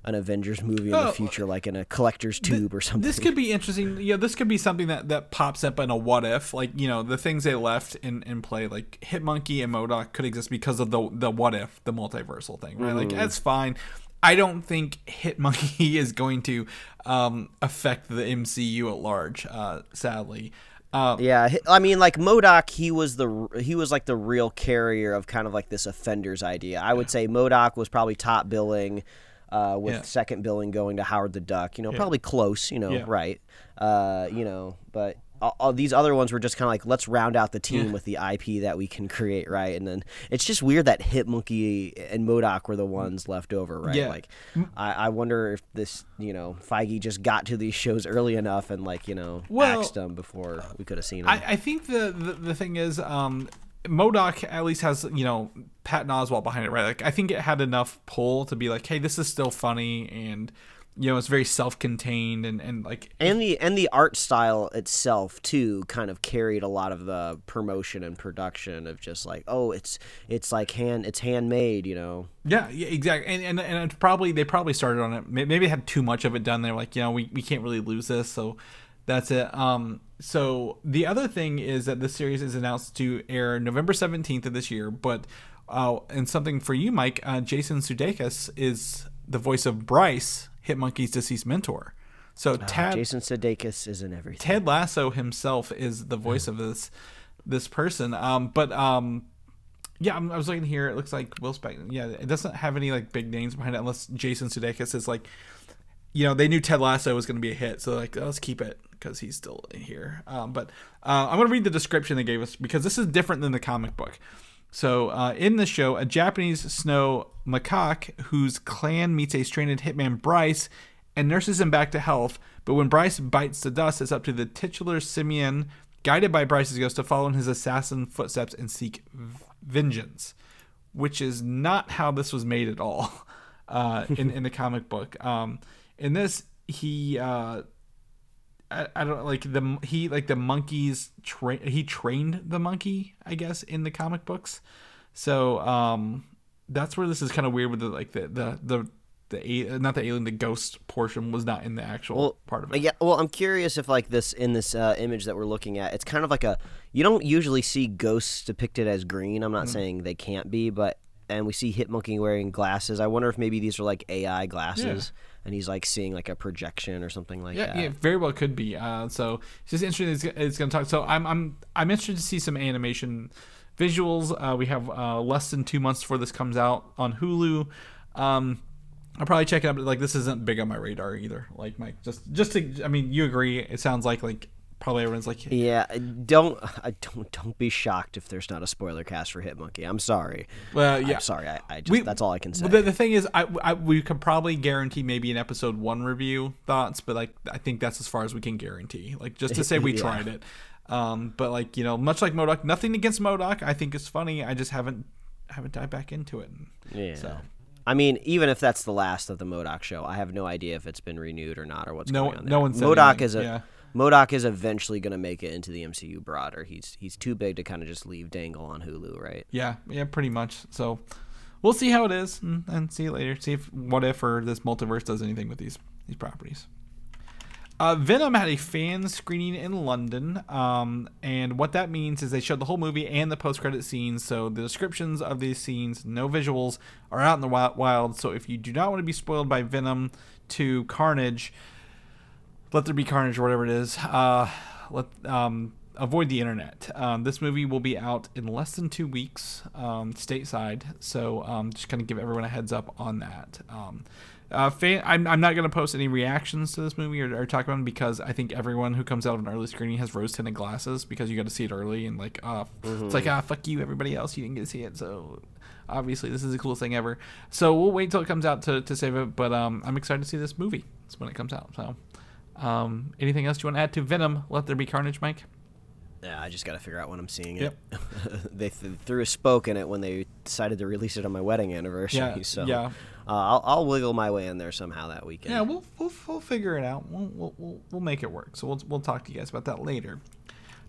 an Avengers movie in Oh, the future, like in a collector's tube or something. This could be interesting. Yeah, this could be something that, that pops up in a what if, like you know the things they left in, in play, like Hitmonkey and MODOK could exist because of the the what if, the multiversal thing, right? Like that's fine. I don't think Hitmonkey is going to um, affect the MCU at large. Uh, sadly, uh, Yeah, I mean, like MODOK, he was the he was like the real carrier of kind of like this offenders idea. I would say MODOK was probably top billing, uh, with Yeah. second billing going to Howard the Duck. You know, probably close. You know, Yeah. right? Uh, you know, but all, all these other ones were just kind of like let's round out the team with the IP that we can create, right? And then it's just weird that Hitmonkey and MODOK were the ones left over, right? Yeah. Like, I, I wonder if this, you know, Feige just got to these shows early enough and like you know Well, axed them before we could have seen them. I, I think the, the the thing is, um, MODOK at least has you know Patton Oswalt behind it, right? Like I think it had enough pull to be like, hey, this is still funny, and you know it's very self-contained and and like and the and the art style itself too kind of carried a lot of the promotion and production of just like oh it's it's like hand it's handmade you know? Yeah, yeah exactly and, and and it's probably they probably started on it. Maybe they had too much of it done. They're like you know we, we can't really lose this. So that's it um so the other thing is that the series is announced to air november 17th of this year but uh and something for you mike uh, jason sudeikis is the voice of bryce hitmonkey's deceased mentor so tad jason sudeikis is in everything Ted Lasso himself is the voice of this this person. Um, but um, yeah, I'm, I was looking here. It looks like Will Spector. Yeah, it doesn't have any like big names behind it, unless Jason Sudeikis is like, you know, they knew Ted Lasso was going to be a hit, so like let's keep it because he's still in here. Um, but uh, I'm going to read the description they gave us because this is different than the comic book. So, uh, in the show, a Japanese snow macaque whose clan meets a stranded hitman Bryce and nurses him back to health. But when Bryce bites the dust, it's up to the titular simian, guided by Bryce's ghost, to follow in his assassin footsteps and seek vengeance, which is not how this was made at all uh, in in the comic book. Um, in this, he. Uh, I, I don't like the he like the monkeys train he trained the monkey I guess in the comic books, so um that's where this is kind of weird with the like the the the the a- not the alien the ghost portion was not in the actual well, part of it. Yeah, well, I'm curious if like this in this uh, image that we're looking at, it's kind of like a you don't usually see ghosts depicted as green. I'm not Mm. saying they can't be, but and we see Hitmonkey wearing glasses. I wonder if maybe these are like AI glasses, and he's like seeing like a projection or something like Yeah, that. yeah, it very well could be. Uh, so it's just interesting. It's, it's going to talk. So I'm I'm I'm interested to see some animation visuals. Uh, we have uh, less than two months before this comes out on Hulu. Um, I'll probably check it out. But like this isn't big on my radar either. Like Mike, just just to. I mean, you agree? It sounds like like probably everyone's like, Yeah, don't I don't don't be shocked if there's not a spoiler cast for Hitmonkey. I'm sorry. well, yeah. I'm sorry. I, I just We- that's all I can say. The, the thing is, I, I we could probably guarantee maybe an episode one review thoughts, but like I think that's as far as we can guarantee. Like just to say we Yeah. tried it. Um, but like you know, much like MODOK, nothing against MODOK. I think it's funny. I just haven't haven't dived back into it. yeah. So I mean, even if that's the last of the MODOK show, I have no idea if it's been renewed or not or what's No- going on. no there. one said MODOK anything, is a yeah. MODOK is eventually going to make it into the MCU broader. He's he's too big to kind of just leave Dangle on Hulu, right? yeah, yeah, pretty much. So we'll see how it is and, and see you later. See if what if or this multiverse does anything with these these properties. Uh, Venom had a fan screening in London, um, and what that means is they showed the whole movie and the post-credit scenes. So the descriptions of these scenes, no visuals, are out in the wild. So if you do not want to be spoiled by Venom to Carnage, let there be carnage or whatever it is. Uh, let um, avoid the internet. Um, this movie will be out in less than two weeks, um, stateside. So um, just kind of give everyone a heads up on that. Um, uh, fan, I'm, I'm not going to post any reactions to this movie or, or talk about it because I think everyone who comes out of an early screening has rose tinted glasses because you got to see it early and like uh, it's like ah fuck you everybody else you didn't get to see it so obviously this is the coolest thing ever so we'll wait till it comes out to, to save it but um, I'm excited to see this movie it's when it comes out so um, anything else you want to add to Venom? Let there be carnage, Mike. Yeah, I just got to figure out when I'm seeing it. Yep. they th- threw a spoke in it when they decided to release it on my wedding anniversary. Yeah, so yeah. uh, I'll, I'll wiggle my way in there somehow that weekend. Yeah, we'll we'll, we'll figure it out. We'll, we'll we'll we'll make it work. So we'll we'll talk to you guys about that later.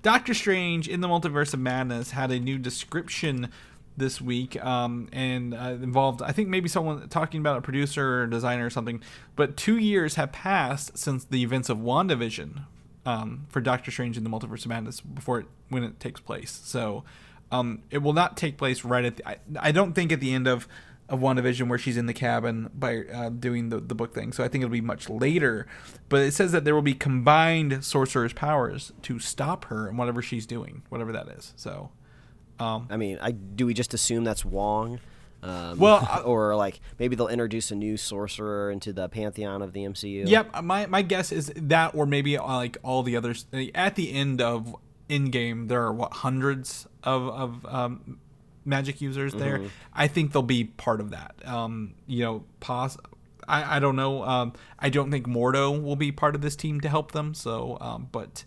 Doctor Strange in the Multiverse of Madness had a new description this week, um, and uh, involved I think maybe someone talking about a producer or designer or something. But two years have passed since the events of WandaVision um, for Doctor Strange in the Multiverse of Madness before it when it takes place. So um, it will not take place right at the. I, I don't think at the end of of WandaVision where she's in the cabin by uh, doing the, the book thing. So I think it'll be much later. But it says that there will be combined sorcerer's powers to stop her and whatever she's doing, whatever that is. So, um, I mean, I do we just assume that's Wong? Um, Well, I- or like maybe they'll introduce a new sorcerer into the pantheon of the MCU. yep. My my guess is that, or maybe uh, like all the others. At the end of Endgame, there are what hundreds of of um, magic users there. I think they'll be part of that. Um, you know, pos. I, I don't know. Um, I don't think Mordo will be part of this team to help them. So, um, but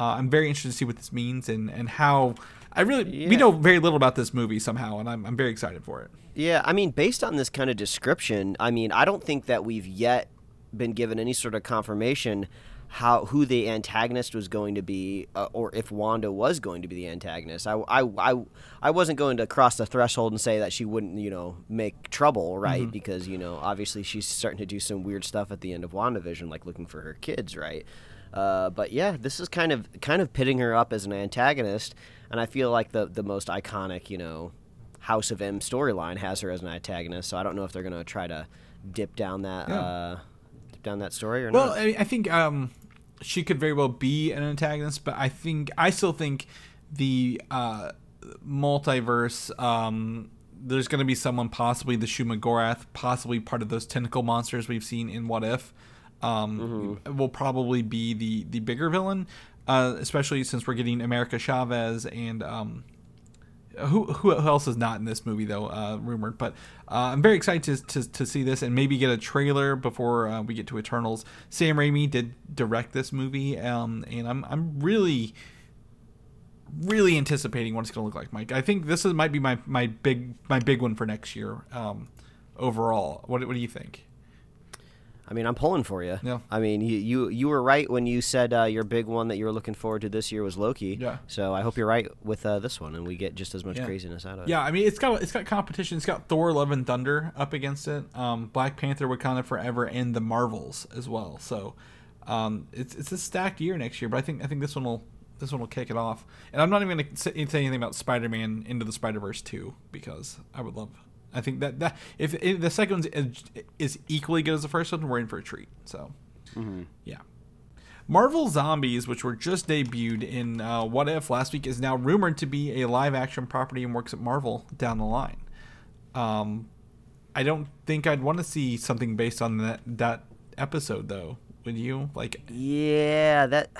uh, I'm very interested to see what this means and and how. I really we know very little about this movie somehow, and I'm I'm very excited for it. Yeah, I mean, based on this kind of description, I mean, I don't think that we've yet been given any sort of confirmation how who the antagonist was going to be, uh, or if Wanda was going to be the antagonist. I, I, I, I wasn't going to cross the threshold and say that she wouldn't, you know, make trouble, right? Because you know, obviously she's starting to do some weird stuff at the end of WandaVision, like looking for her kids, right? Uh, but yeah, this is kind of kind of pitting her up as an antagonist, and I feel like the the most iconic, you know, House of M storyline has her as an antagonist. So I don't know if they're gonna try to dip down that Yeah. uh, dip down that story or Well, not. I, I think um, she could very well be an antagonist, but I think I still think the uh, multiverse. Um, there's going to be someone, possibly the Shuma Gorath, possibly part of those tentacle monsters we've seen in What If. Um, Will probably be the the bigger villain, uh, especially since we're getting America Chavez and um, who who else is not in this movie though uh, rumored but uh, i'm very excited to, to, to see this and maybe get a trailer before uh, we get to eternals. Sam raimi did direct this movie um, and i'm i'm really really anticipating what it's going to look like mike. I think this is might be my my big my big one for next year um, overall. What, what do you think I mean, I'm pulling for you. Yeah. I mean, you you, you were right when you said uh, your big one that you were looking forward to this year was Loki. Yeah. So I hope you're right with uh, this one, and we get just as much Yeah. craziness out of it. Yeah, I mean it's got it's got competition. It's got Thor: Love and Thunder up against it, um, Black Panther: Wakanda Forever, and the Marvels as well. So um, it's it's a stacked year next year. But I think I think this one will this one will kick it off. And I'm not even going to say say anything about Spider-Man into the Spider-Verse two because I would love. I think that that if, if the second one is, is equally good as the first one, we're in for a treat. So yeah. Marvel Zombies, which were just debuted in uh, What If last week, is now rumored to be a live action property and works at Marvel down the line. Um, I don't think I'd want to see something based on that that episode though. Would you like? Yeah, that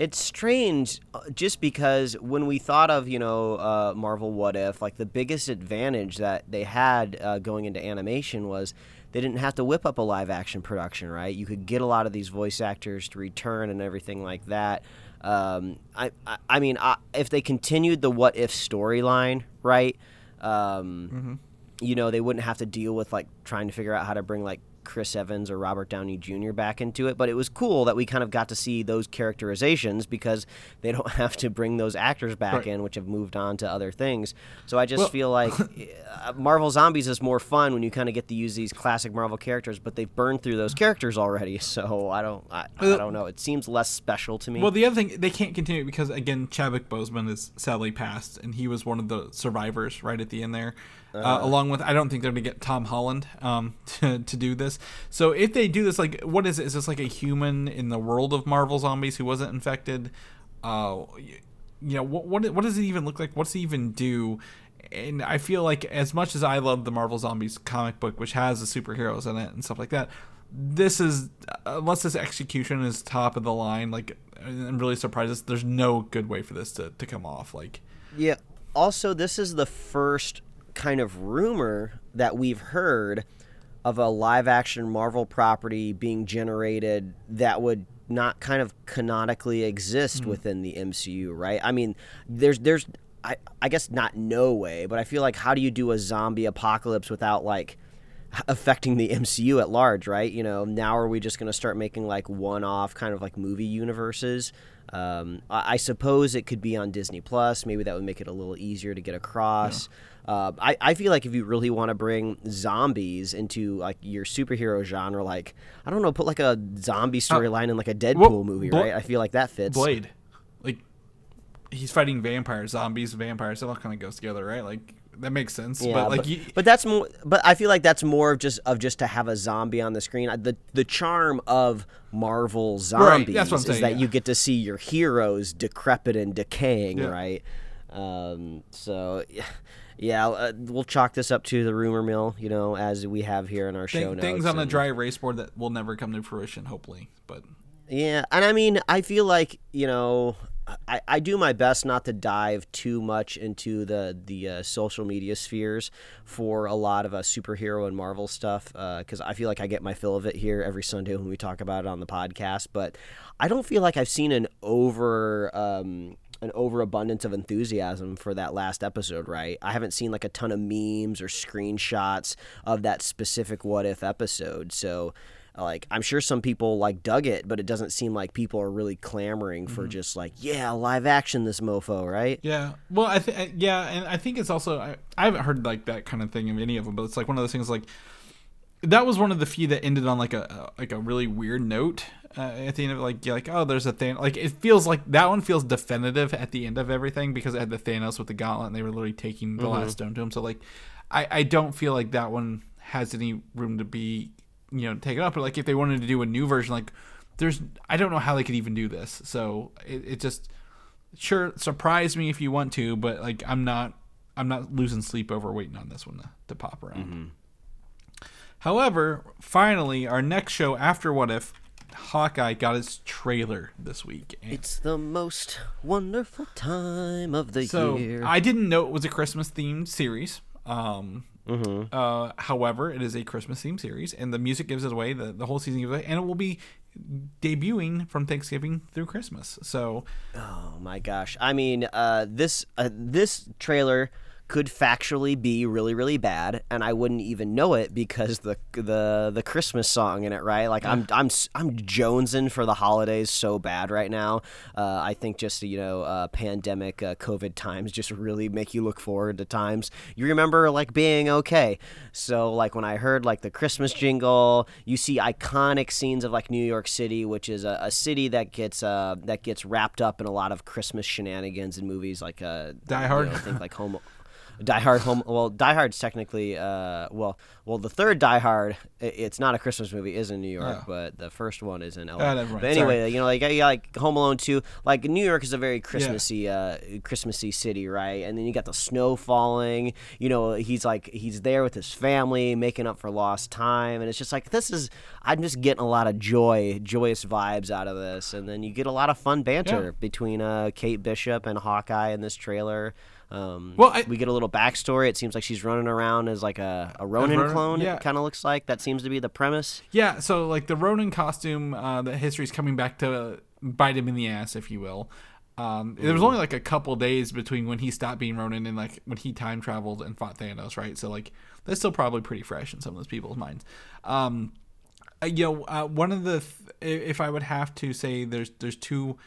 it's strange uh, just because when we thought of, you know, uh, Marvel What If, like the biggest advantage that they had uh, going into animation was they didn't have to whip up a live action production, right? You could get a lot of these voice actors to return and everything like that. Um, I, I, I mean, I, if they continued the What If storyline, right? Um, you know, they wouldn't have to deal with like trying to figure out how to bring like Chris Evans or Robert Downey Jr. back into it. But it was cool that we kind of got to see those characterizations because they don't have to bring those actors back Right. in, which have moved on to other things. So I just Well- feel like uh, Marvel Zombies is more fun when you kind of get to use these classic Marvel characters, but they've burned through those characters already. So I don't, I, I don't know. It seems less special to me. Well, the other thing they can't continue because again, Chadwick Boseman is sadly passed, and he was one of the survivors right at the end there. Uh, along with, I don't think they're gonna get Tom Holland um, to to do this. So if they do this, like, what is it? Is this like a human in the world of Marvel zombies who wasn't infected? Uh, you know, what what what does it even look like? What's he even do? And I feel like as much as I love the Marvel Zombies comic book, which has the superheroes in it and stuff like that, this is unless this execution is top of the line, like I'm really surprised. This, there's no good way for this to, to come off. Like, Yeah. Also, this is the first kind of rumor that we've heard of a live action Marvel property being generated that would not kind of canonically exist within the MCU, right? I mean, there's there's I I guess not no way, but I feel like how do you do a zombie apocalypse without like affecting the MCU at large, right? You know, now are we just going to start making like one-off kind of like movie universes? Um, I, I suppose it could be on Disney Plus. Maybe that would make it a little easier to get across. Uh, I, I feel like if you really want to bring zombies into like your superhero genre, like I don't know, put like a zombie storyline in like a Deadpool well, movie, Bla- right? I feel like that fits. Blade, like he's fighting vampires, zombies, vampires. That all kind of goes together, right? Like that makes sense. Yeah, but like, but, you, but that's more. But I feel like that's more of just of just to have a zombie on the screen. The the charm of Marvel zombies what I'm is that yeah. you get to see your heroes decrepit and decaying, Yeah. right? Um, so yeah, uh, we'll chalk this up to the rumor mill, you know, as we have here in our show thing- notes. things on the dry erase board that will never come to fruition, hopefully. But Yeah, and I mean, I feel like you know, I, I do my best not to dive too much into the the uh, social media spheres for a lot of uh, superhero and Marvel stuff because I feel like I get my fill of it here every Sunday when we talk about it on the podcast. But I don't feel like I've seen an over. Um, an overabundance of enthusiasm for that last episode, right? I haven't seen like a ton of memes or screenshots of that specific what if episode. So, like I'm sure some people like dug it, but it doesn't seem like people are really clamoring for Mm-hmm. just like yeah, live action this mofo, right? Yeah. Well, I think yeah, and I think it's also I, I haven't heard like that kind of thing of any of them, but it's like one of those things like that was one of the few that ended on like a like a really weird note uh, at the end of it. Like you're like oh, there's a thing. Like it feels like that one feels definitive at the end of everything because it had the Thanos with the gauntlet and they were literally taking the last stone to him. So like, I I don't feel like that one has any room to be you know taken up. But like if they wanted to do a new version, like there's I don't know how they could even do this. So it, it just sure surprise me if you want to but like i'm not i'm not losing sleep over waiting on this one to, to pop around however finally our next show after what if hawkeye got its trailer this week It's the most wonderful time of the so year. i didn't know it was a christmas themed series um uh, however, it is a Christmas themed series, and the music gives it away. The, the whole season gives it away, and it will be debuting from Thanksgiving through Christmas. So, Oh my gosh! I mean, uh, this uh, this trailer could factually be really really bad, and I wouldn't even know it because the the the Christmas song in it, right? Like I'm I'm I'm jonesing for the holidays so bad right now. Uh, I think just you know, uh, pandemic, uh, COVID times just really make you look forward to times you remember like being okay. So like when I heard like the Christmas jingle, you see iconic scenes of like New York City, which is a, a city that gets uh, that gets wrapped up in a lot of Christmas shenanigans in movies like uh, Die you Hard. know, think like Home. Die Hard Home. Well, Die Hard's technically uh, well, well, the third Die Hard, it's not a Christmas movie, is in New York, Oh. but the first one is in LA. But anyway, you know, like, you got, like Home Alone two, like New York is a very Christmassy, uh, Christmassy city, right? And then you got the snow falling. You know, he's like he's there with his family, making up for lost time, and it's just like this is. I'm just getting a lot of joy, joyous vibes out of this, and then you get a lot of fun banter Yeah. between uh, Kate Bishop and Hawkeye in this trailer. Um, Well, I- we get a little backstory. It seems like she's running around as like a, a Ronin Ronin? clone. Yeah. It kind of looks like that seems to be the premise. Yeah, so like the Ronin costume, uh, the history's coming back to bite him in the ass, if you will. Um, there was only like a couple days between when he stopped being Ronin and like when he time traveled and fought Thanos, right? So like that's still probably pretty fresh in some of those people's minds. Um, uh, you know, uh, one of the th- if I would have to say, there's there's two,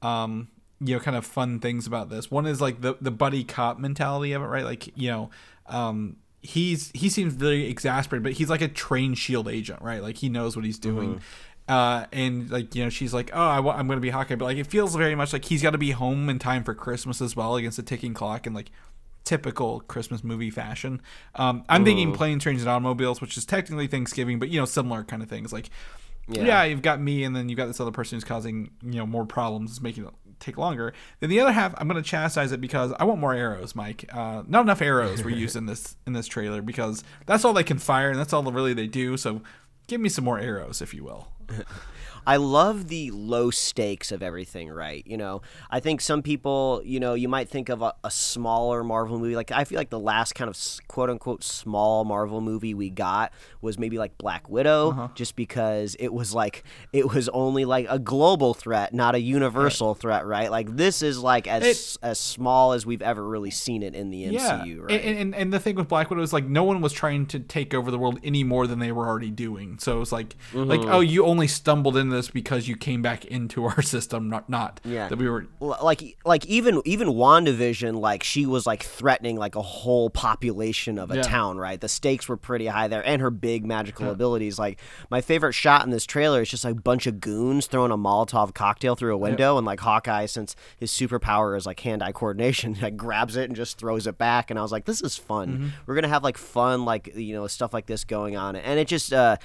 um, you know, kind of fun things about this. One is like the the buddy cop mentality of it, right? Like you know, um, he's he seems very exasperated, but he's like a trained Shield agent, right? Like he knows what he's doing. Uh, and like you know, she's like, "Oh, I wa- I'm going to be Hawkeye," but like it feels very much like he's got to be home in time for Christmas as well, against a ticking clock, and like typical Christmas movie fashion. Um, I'm thinking planes, trains, and automobiles, which is technically Thanksgiving, but you know, similar kind of things. Like, yeah. Yeah. you've got me, and then you've got this other person who's causing you know more problems, making it take longer. Then the other half, I'm going to chastise it because I want more arrows, Mike. Uh, not enough arrows were used in this in this trailer because that's all they can fire, and that's all really they do. So, give me some more arrows, if you will. I love the low stakes of everything, right? You know, I think some people, you know, you might think of a, a smaller Marvel movie. Like, I feel like the last kind of quote unquote small Marvel movie we got was maybe like Black Widow, just because it was like, it was only like a global threat, not a universal threat, right? Like, this is like as, as small as we've ever really seen it in the MCU, right? And, and and the thing with Black Widow is like no one was trying to take over the world any more than they were already doing. So it was like like Mm-hmm. oh you only stumbled this because you came back into our system, not not Yeah. that we were. Like like even even WandaVision like she was like threatening like a whole population of a Yeah. town right the stakes were pretty high there and her big magical abilities like my favorite shot in this trailer is just like a bunch of goons throwing a Molotov cocktail through a window and like Hawkeye since his superpower is like hand-eye coordination like grabs it and just throws it back and I was like this is fun Mm-hmm. we're gonna have like fun like you know stuff like this going on and it just uh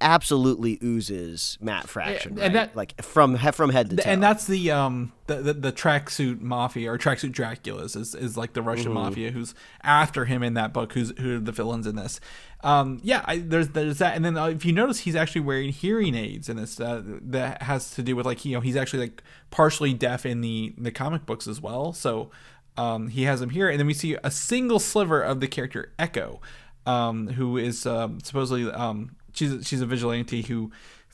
absolutely oozes Matt Fraction and right? that- like from from head to toe And that's the um the the, the tracksuit mafia or tracksuit Dracula's is, is like the Russian mafia who's after him in that book. Who's who are the villains in this? Um, yeah, I, there's there's that, and then uh, if you notice, he's actually wearing hearing aids in this. Uh, that has to do with like you know he's actually like partially deaf in the the comic books as well. So um, he has him here, and then we see a single sliver of the character Echo, um, who is um, supposedly um, she's a- she's a vigilante who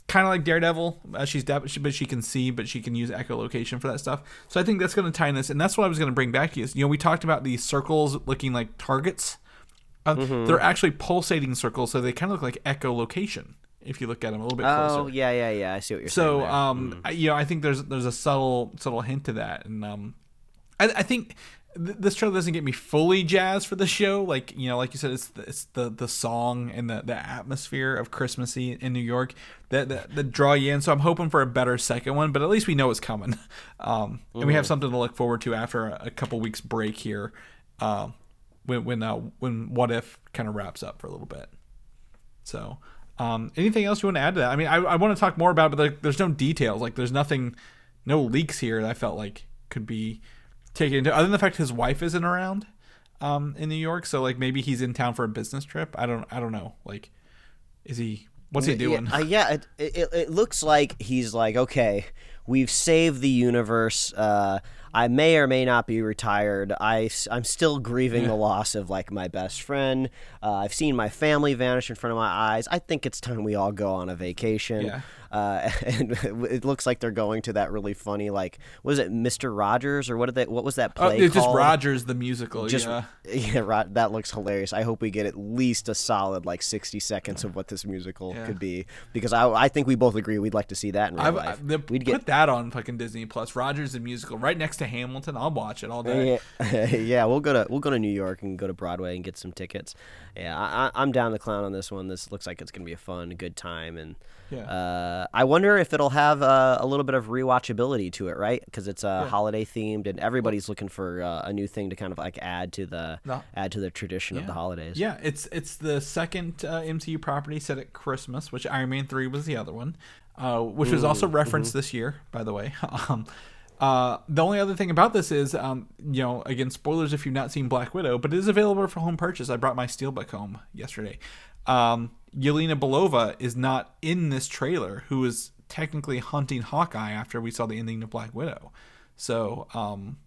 kind of like Daredevil. Uh, she's deaf, she- but she can see, but she can use echolocation for that stuff. So I think that's going to tie in this, and that's what I was going to bring back to you. Is, you know, we talked about these circles looking like targets. Uh, They're actually pulsating circles, so they kind of look like echolocation if you look at them a little bit closer. Oh yeah, yeah, yeah. I see what you're So, saying. So um, I, you know, I think there's there's a subtle subtle hint to that, and um, I, I think th- this trailer doesn't get me fully jazzed for the show. Like you know, like you said, it's the, it's the the song and the the atmosphere of Christmassy in New York that that, that draw you in. So I'm hoping for a better second one, but at least we know it's coming, um, and we have something to look forward to after a, a couple weeks break here, um, when when uh, when What If kind of wraps up for a little bit. So, um, anything else you want to add to that? I mean, I, I want to talk more about, it, but like, there's no details. Like, there's nothing, no leaks here that I felt like could be taken into. Other than the fact his wife isn't around, um, in New York, so like maybe he's in town for a business trip. I don't, I don't know. Like, is he? What's he doing? Yeah, uh, yeah it, it, it looks like he's like, okay, we've saved the universe. Uh, I may or may not be retired. I, I'm still grieving the loss of like my best friend. Uh, I've seen my family vanish in front of my eyes. I think it's time we all go on a vacation. Yeah. Uh, and it looks like they're going to that really funny, like, was it Mr. Rogers or what did they? What was that Oh, play it's just? Rogers the musical. Just yeah. yeah, that looks hilarious. I hope we get at least a solid like sixty seconds of what this musical Yeah. could be because I, I think we both agree we'd like to see that in real I've, life. I've, we'd put get that on fucking Disney Plus. Rogers the musical, right next to Hamilton. I'll watch it all day. yeah, yeah, we'll go to we'll go to New York and go to Broadway and get some tickets. Yeah, I, I'm down the clown on this one. This looks like it's gonna be a fun, good time, and Yeah. uh, I wonder if it'll have uh, a little bit of rewatchability to it, right? Because it's uh, holiday themed, and everybody's looking for uh, a new thing to kind of like add to the No. add to the tradition of the holidays. Yeah, it's it's the second uh, MCU property set at Christmas, which Iron Man three was the other one, uh, which was also referenced this year, by the way. um, uh, the only other thing about this is, um, you know, again, spoilers if you've not seen Black Widow, but it is available for home purchase. I brought my steelbook home yesterday. Um, Yelena Belova is not in this trailer, who is technically hunting Hawkeye after we saw the ending of Black Widow. So, um,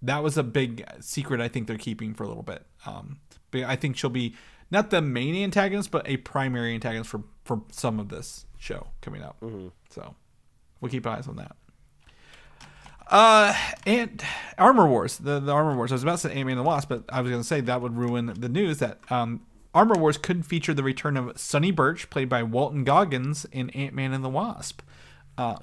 that was a big secret I think they're keeping for a little bit. Um, but I think she'll be not the main antagonist, but a primary antagonist for for some of this show coming up. So we'll keep eyes on that. Uh, and Armor Wars, the, the Armor Wars. I was about to say Ant-Man and the Wasp, but I was going to say that would ruin the news that um, Armor Wars could feature the return of Sonny Birch, played by Walton Goggins in Ant-Man and the Wasp. Uh,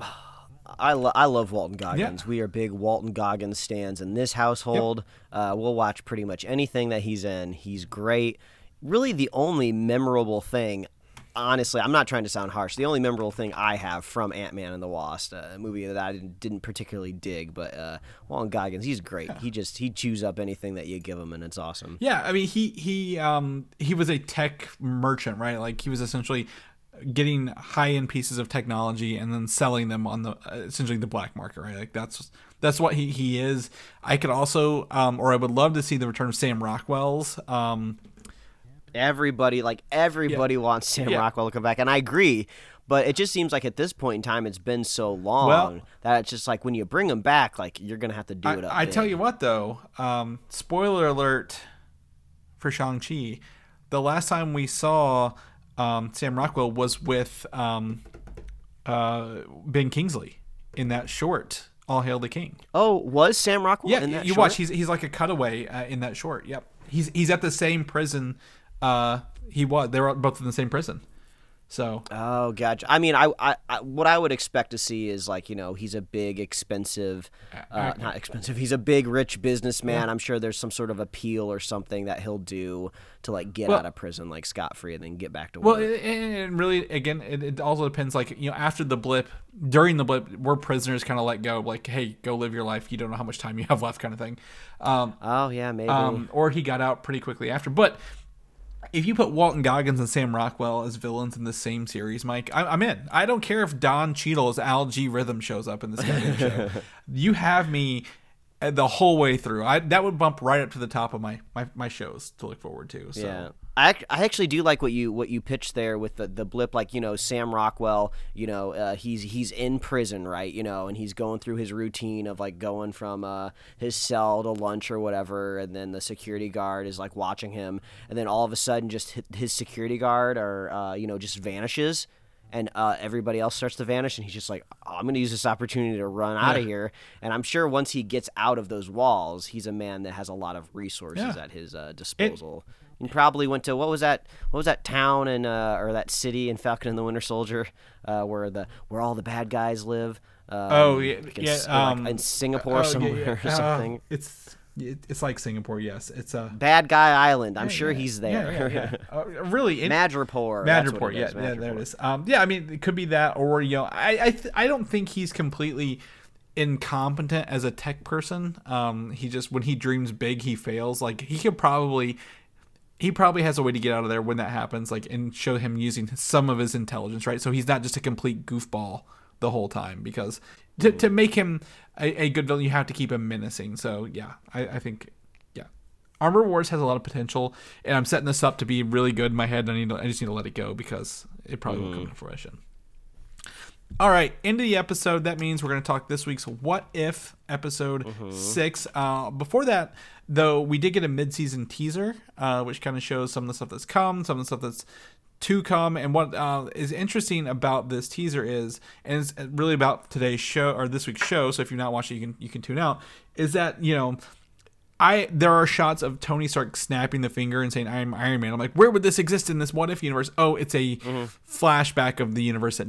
I, lo- I love Walton Goggins. We are big Walton Goggins stands in this household. Uh, we'll watch pretty much anything that he's in. He's great. Really, the only memorable thing, honestly, I'm not trying to sound harsh. The only memorable thing I have from Ant Man and the Wasp, uh, a movie that I didn't, didn't particularly dig, but uh, Walton Goggins, he's great. He just he chews up anything that you give him, and it's awesome. Yeah, I mean he he um he was a tech merchant, right? Like he was essentially getting high end pieces of technology and then selling them on the uh, essentially the black market, right? Like that's that's what he he is. I could also um or I would love to see the return of Sam Rockwell's um Everybody, like everybody, wants Sam Yeah. Rockwell to come back, and I agree. But it just seems like at this point in time, it's been so long Well- that it's just like when you bring him back, like you're gonna have to do it. Up I, I tell you what though, um spoiler alert for Shang-Chi, the last time we saw um Sam Rockwell was with um uh Ben Kingsley in that short All Hail the King. Oh, was Sam Rockwell Yeah, in that you short? watch. He's he's like a cutaway uh, in that short. Yep. He's he's at the same prison. Uh, he was. They were both in the same prison. So Oh, gotcha. I mean, I, I, I, what I would expect to see is like, you know, he's a big, expensive, uh, not expensive. He's a big, rich businessman. I'm sure there's some sort of appeal or something that he'll do to like get Well- out of prison like scot free and then get back to well, work. it it really again, it, it also depends. Like you know, after the blip, during the blip, we're prisoners kind of let go. Like, hey, go live your life. You don't know how much time you have left, kind of thing. Um, oh yeah, maybe. um, or he got out pretty quickly after. But if you put Walton Goggins and Sam Rockwell as villains in the same series, Mike, I, I'm in. I don't care if Don Cheadle's Al-G Rhythm shows up in this goddamn show. You have me uh, the whole way through. I that would bump right up to the top of my my, my shows to look forward to. So. Yeah. I, I actually do like what you what you pitched there with the, the blip like you know Sam Rockwell you know uh, he's he's in prison right you know and he's going through his routine of like going from uh, his cell to lunch or whatever and then the security guard is like watching him and then all of a sudden just his security guard or uh, you know just vanishes and uh, everybody else starts to vanish and he's just like "Oh, i'm going to use this opportunity to run out of here and i'm sure once he gets out of those walls he's a man that has a lot of resources Yeah. at his uh, disposal You probably went to what was that? What was that town and uh, or that city in Falcon and the Winter Soldier, uh, where the where all the bad guys live? Um, Oh yeah, like in, yeah. Like, um, in Singapore oh, somewhere yeah. or Uh, something. it's it's like Singapore. Yes, it's a. Bad Guy Island. I'm sure yeah, he's there. Yeah, yeah. Uh, really, it, Madripoor. Madripoor, yeah, is, yeah, there it is. Um, yeah, I mean, it could be that, or you know, I I, th- I don't think he's completely incompetent as a tech person. Um, he just when he dreams big, he fails. Like he could probably. He probably has a way to get out of there when that happens, like and show him using some of his intelligence, right? So he's not just a complete goofball the whole time. Because to, to mm. make him a, a good villain, you have to keep him menacing. So yeah, I, I think yeah, Armor Wars has a lot of potential, and I'm setting this up to be really good in my head. I need to, I just need to let it go because it probably won't come mm. to fruition. All right, end of the episode. That means we're going to talk this week's What If episode six. Uh, before that, though, we did get a mid-season teaser, uh, which kind of shows some of the stuff that's come, some of the stuff that's to come. And what uh, is interesting about this teaser is, and it's really about today's show or this week's show. So if you're not watching, you can you can tune out. Is that you know. I there are shots of Tony Stark snapping the finger and saying I'm Iron Man. I'm like, where would this exist in this what if universe? Oh, it's a flashback of the universe that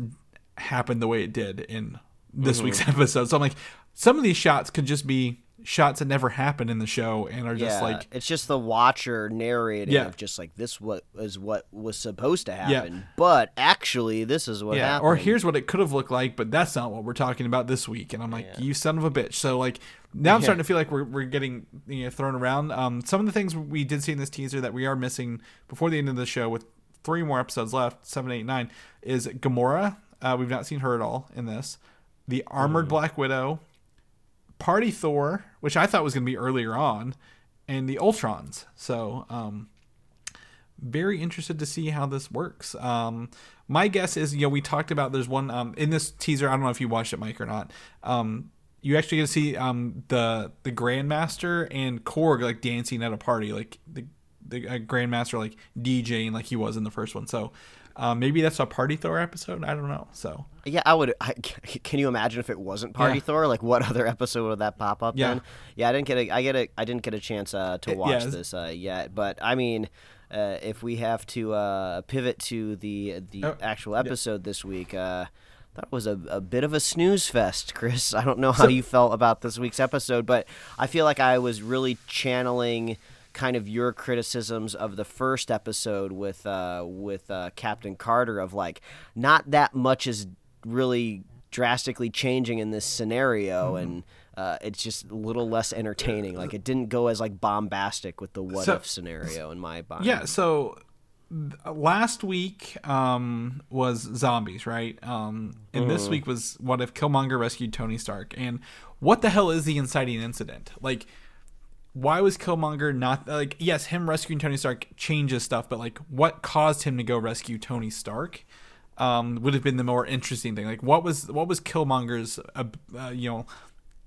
happened the way it did in this week's episode. So I'm like, some of these shots could just be shots that never happened in the show and are just yeah, like it's just the watcher narrating Yeah. of just like this what is what was supposed to happen, yeah. but actually this is what yeah, happened. or here's what it could have looked like, but that's not what we're talking about this week. And I'm like, you son of a bitch. So like now I'm starting to feel like we're, we're getting you know thrown around. Um, some of the things we did see in this teaser that we are missing before the end of the show with three more episodes left, seven, eight, nine, is Gamora. Uh, we've not seen her at all in this. The armored Black Widow, Party Thor, which I thought was going to be earlier on, and the Ultrons. So um, very interested to see how this works. Um, my guess is, you know, we talked about there's one um, in this teaser. I don't know if you watched it, Mike, or not. Um, you actually get to see um, the the Grandmaster and Korg like dancing at a party, like the the uh, Grandmaster like DJing like he was in the first one. So um, maybe that's a Party Thor episode. I don't know. So Yeah, I would. I, can you imagine if it wasn't Party Yeah. Thor? Like, what other episode would that pop up? Yeah. Then? Yeah, I didn't get a. I get a. I didn't get a chance uh, to watch yeah, this uh, yet. But I mean, uh, if we have to uh, pivot to the the Oh, actual episode this week, uh, that was a, a bit of a snooze fest, Chris. I don't know how you felt about this week's episode, but I feel like I was really channeling kind of your criticisms of the first episode with uh, with uh, Captain Carter of like not that much is really drastically changing in this scenario Mm-hmm. and uh, it's just a little less entertaining like it didn't go as like bombastic with the what So- if scenario in my mind yeah, so last week um, was zombies, right? Um, and this week was what if Killmonger rescued Tony Stark? And what the hell is the inciting incident? Like, why was Killmonger not like? Yes, him rescuing Tony Stark changes stuff, but like, what caused him to go rescue Tony Stark? Um, would have been the more interesting thing. Like, what was what was Killmonger's uh, uh, you know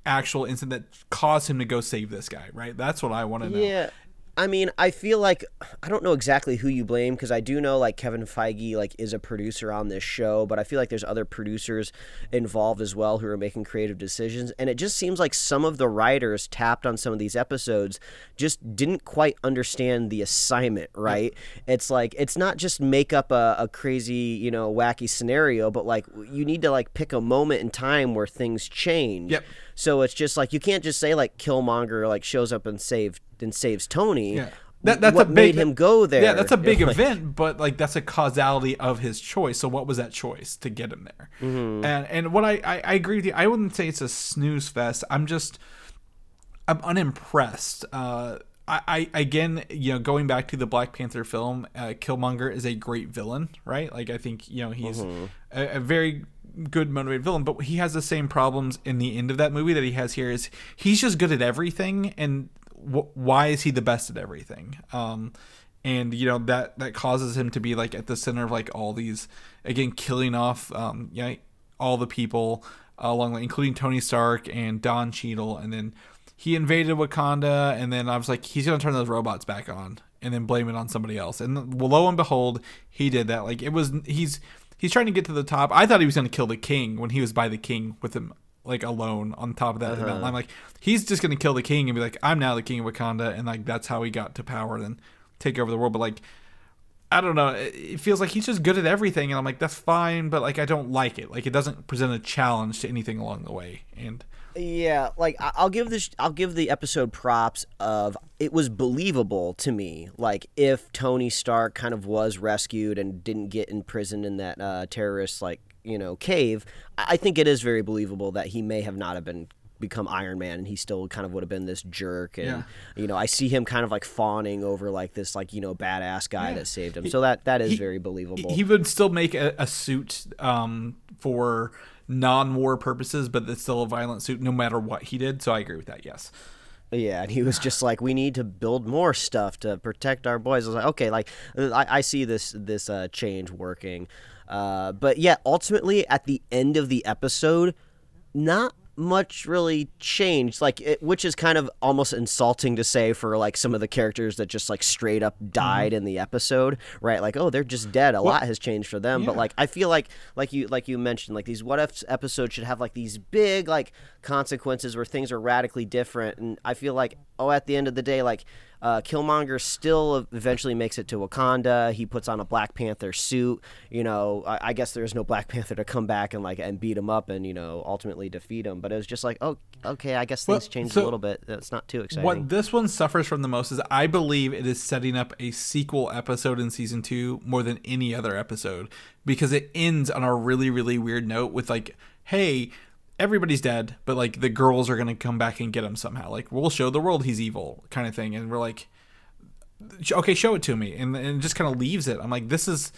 actual incident that caused him to go save this guy? Right. That's what I want to know. Yeah. I mean, I feel like I don't know exactly who you blame because I do know like Kevin Feige like is a producer on this show, but I feel like there's other producers involved as well who are making creative decisions, and it just seems like some of the writers tapped on some of these episodes just didn't quite understand the assignment. Right? It's like it's not just make up a, a crazy you know wacky scenario, but like you need to like pick a moment in time where things change. Yep. So it's just like you can't just say like Killmonger like shows up and save and saves Tony. Yeah. That, that's what a big, made him go there? Yeah, that's a big Like, event, but like that's a causality of his choice. So what was that choice to get him there? Mm-hmm. And and what I, I I agree with you. I wouldn't say it's a snooze fest. I'm just I'm unimpressed. Uh, I, I again, you know, going back to the Black Panther film, uh, Killmonger is a great villain, right? Like I think you know he's Mm-hmm. a, a very good motivated villain, but he has the same problems in the end of that movie that he has here. Is he's just good at everything, and wh- why is he the best at everything? Um, and you know that that causes him to be like at the center of like all these again killing off um yeah all the people along the, including Tony Stark and Don Cheadle. And then he invaded Wakanda and then I was like he's gonna turn those robots back on and then blame it on somebody else. And lo and behold he did that. Like it was he's he's trying to get to the top. I thought he was gonna kill the king when he was by the king with him like alone on top of that mountain I'm like he's just gonna kill the king and be like I'm now the king of Wakanda and like that's how he got to power and take over the world, but like I don't know. It it feels like he's just good at everything, and I'm like, that's fine, but like I don't like it. Like it doesn't present a challenge to anything along the way. And Yeah, like I'll give this, I'll give the episode props of it was believable to me. Like if Tony Stark kind of was rescued and didn't get imprisoned in that uh, terrorist like you know cave, I think it is very believable that he may have not have been become Iron Man and he still kind of would have been this jerk and Yeah. you know I see him kind of like fawning over like this like you know badass guy that saved him so that that is he- very believable he would still make a, a suit um, for non-war purposes, but it's still a violent suit no matter what he did. So I agree with that. Yes. Yeah, and he was just like, "We need to build more stuff to protect our boys." I was like, "Okay, like I, I see this this uh, change working," uh, but yeah, ultimately at the end of the episode, not much really changed. Like, it, which is kind of almost insulting to say for like some of the characters that just like straight up died in the episode, right? Like, oh, they're just dead. A lot has changed for them, but like I feel like like you like you mentioned, like these what if episodes should have like these big like consequences where things are radically different, and I feel like oh, at the end of the day, like. Uh, Killmonger still eventually makes it to Wakanda. He puts on a Black Panther suit. You know, I, I guess there's no Black Panther to come back and like and beat him up and you know ultimately defeat him. But it was just like, oh, okay, I guess Well, things changed so a little bit. It's not too exciting. What this one suffers from the most is I believe it is setting up a sequel episode in season two more than any other episode because it ends on a really, really weird note with like, hey, everybody's dead, but like the girls are gonna come back and get him somehow. Like we'll show the world he's evil, kind of thing. And we're like, okay, show it to me, and, and just kind of leaves it. I'm like, this is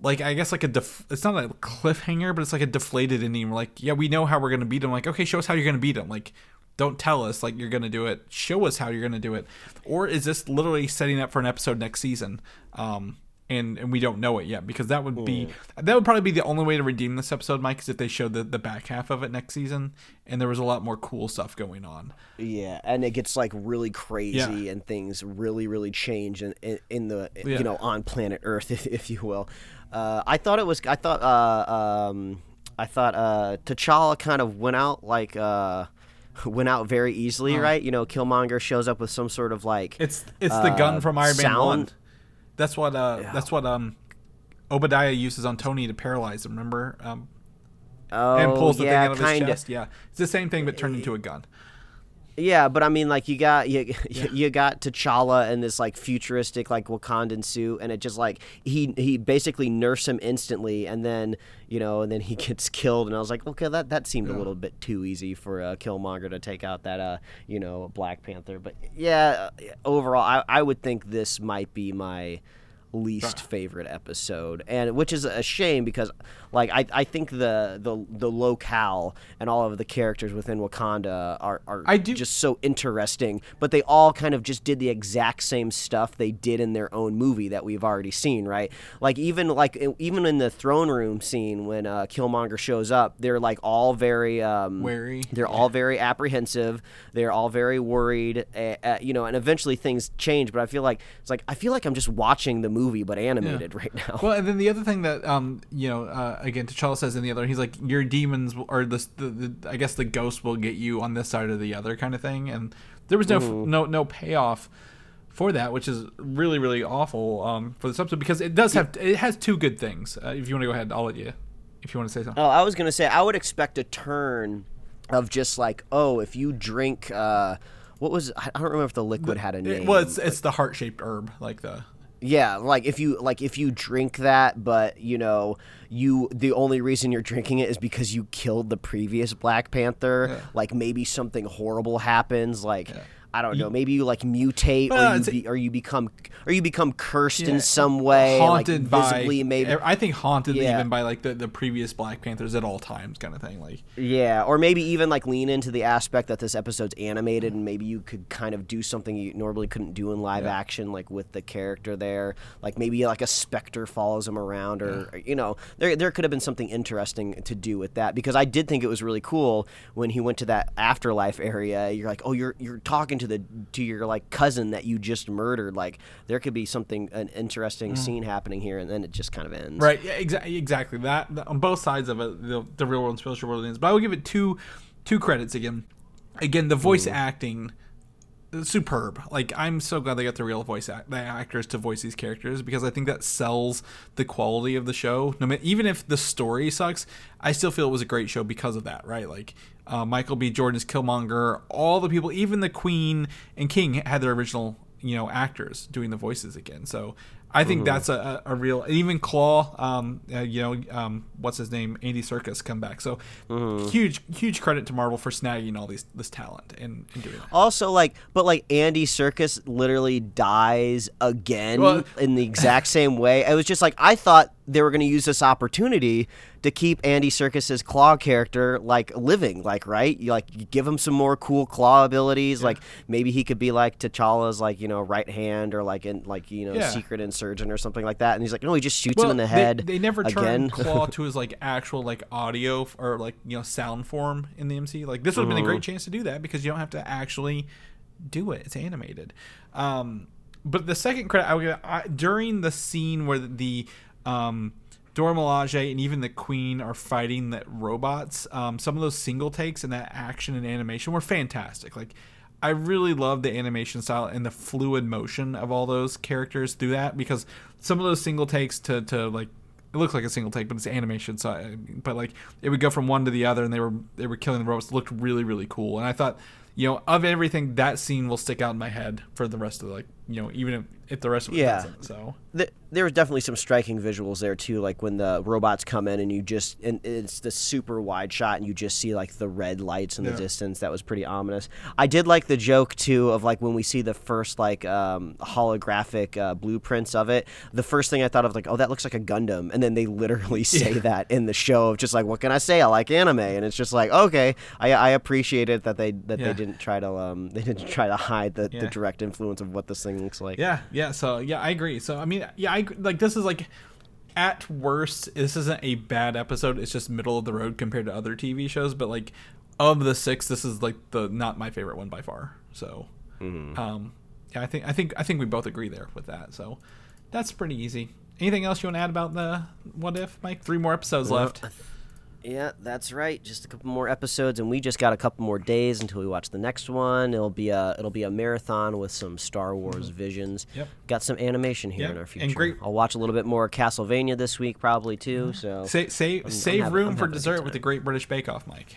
like I guess like a def- it's not a cliffhanger, but it's like a deflated ending. We're like, yeah, we know how we're gonna beat him. Like, okay, show us how you're gonna beat him. Like, don't tell us like you're gonna do it. Show us how you're gonna do it. Or is this literally setting up for an episode next season? Um, and and we don't know it yet because that would be that would probably be the only way to redeem this episode, Mike, is if they showed the the back half of it next season and there was a lot more cool stuff going on. Yeah, and it gets like really crazy, Yeah. and things really, really change in in, in the Yeah. you know on planet Earth, if, if you will. Uh, I thought it was. I thought. Uh, um, I thought uh, T'Challa kind of went out like. Uh, went out very easily, right? You know, Killmonger shows up with some sort of like It's it's the gun uh, from Iron Man One. That's what uh that's what um Obadiah uses on Tony to paralyze him. Remember? Um, oh, and pulls the yeah, thing out of his kinda. chest. Yeah, it's the same thing but turned into a gun. Yeah, but I mean, like you got you, you got T'Challa in this like futuristic like Wakandan suit, and it just like he he basically nursed him instantly, and then you know, and then he gets killed, and I was like, okay, that that seemed a little bit too easy for uh, Killmonger to take out that uh you know Black Panther, but yeah, overall, I I would think this might be my least favorite episode and which is a shame because like I, I think the, the the locale and all of the characters within Wakanda are, are I do- just so interesting but they all kind of just did the exact same stuff they did in their own movie that we've already seen right like even like even in the throne room scene when uh, Killmonger shows up they're like all very um, Wary. they're all very apprehensive. They're all very worried. Uh, uh, you know, and eventually things change. But I feel like it's like I feel like I'm just watching the movie, but animated right now. Well, and then the other thing that um you know uh, again T'Challa says in the other he's like your demons will- or the, the, the I guess the ghost will get you on this side or the other kind of thing and there was no Mm-hmm. no no payoff for that which is really really awful um for this episode because it does have it has two good things uh, if you want to go ahead I'll let you if you want to say something Oh, I was gonna say I would expect a turn of just like oh, if you drink. Uh, what was I don't remember if the liquid had a It- name. well it's it's the heart shaped herb like the Yeah, like if you like if you drink that, but you know you the only reason you're drinking it is because you killed the previous Black Panther. Like maybe something horrible happens. Like I don't know. Maybe you like mutate, Well, or you be, or you become or you become cursed Yeah, in some way, haunted like visibly by maybe. I think haunted Yeah. even by like the, the previous Black Panthers at all times kind of thing like Yeah, or maybe even like lean into the aspect that this episode's animated, and maybe you could kind of do something you normally couldn't do in live action, like with the character there. Like maybe like a specter follows him around, or or, you know, there there could have been something interesting to do with that. Because I did think it was really cool when he went to that afterlife area. You're like, oh, you're you're talking to the to your like cousin that you just murdered. Like there could be something an interesting mm-hmm. scene happening here, and then it just kind of ends. Right. Yeah. Exactly. Exactly. That, that- on both sides of it, the, the real world and spiritual world ends. But I will give it two two credits again. Again, the voice mm. acting superb. Like I'm so glad they got the real voice act- the actors to voice these characters because I think that sells the quality of the show. No matter even if the story sucks, I still feel it was a great show because of that. Right? Like uh, Michael B. Jordan's Killmonger, all the people, even the Queen and King had their original you know actors doing the voices again. So I think that's a, a, real even Claw, um, uh, you know, um, what's his name, Andy Serkis come back. So huge, huge credit to Marvel for snagging all these this talent and, and doing that. Also, like, but like Andy Serkis literally dies again Well- in the exact same way. It was just like I thought they were going to use this opportunity to keep Andy Serkis's claw character like living, like right. You like you give him some more cool claw abilities. Like maybe he could be like T'Challa's like you know right hand or like in like you know Yeah. secret insurgent or something like that. And he's like, no, he just shoots him in the head. They, never again. turned Claw to his like actual like audio f- or like you know sound form in the MC. Like this would have been a Mm-hmm. great chance to do that because you don't have to actually do it. It's animated. Um, but the second credit I would I, during the scene where the um, Dora Milaje and even the Queen are fighting the robots. Um, some of those single takes and that action and animation were fantastic. Like I really love the animation style and the fluid motion of all those characters through that because some of those single takes to, to like it looks like a single take, but it's animation. So, I- but like it would go from one to the other, and they were they were killing the robots. It looked really really cool, and I thought, you know, of everything, that scene will stick out in my head for the rest of like you know even if, if the rest of it Yeah. doesn't. So th- there was definitely some striking visuals there too, like when the robots come in and you just and it's the super wide shot and you just see like the red lights in Yeah. the distance. That was pretty ominous. I did like the joke too of like when we see the first like um, holographic uh, blueprints of it. The first thing I thought of like, oh, that looks like a Gundam, and then they literally say that in the show of just like, what can I say? I like anime, and it's just like, okay, I, I appreciate it that they that Yeah. they didn't try to um they didn't try to hide the, Yeah. the direct influence of what this thing looks like. Yeah, yeah. So yeah, I agree. So I mean, yeah, I like this is like at worst, this isn't a bad episode. It's just middle of the road compared to other TV shows. But like of the six, this is like the not my favorite one by far. So um, yeah, I think I think I think we both agree there with that. So that's pretty easy. Anything else you want to add about the what if, Mike? Three more episodes left. Yeah, that's right. Just a couple more episodes, and we just got a couple more days until we watch the next one. It'll be a it'll be a marathon with some Star Wars visions. Mm-hmm. Yep. Got some animation here Yep, in our future. and great- I'll watch a little bit more Castlevania this week, probably too. So, Sa- save save having- room I'm for having a good dessert with the Great British Bake Off, Mike.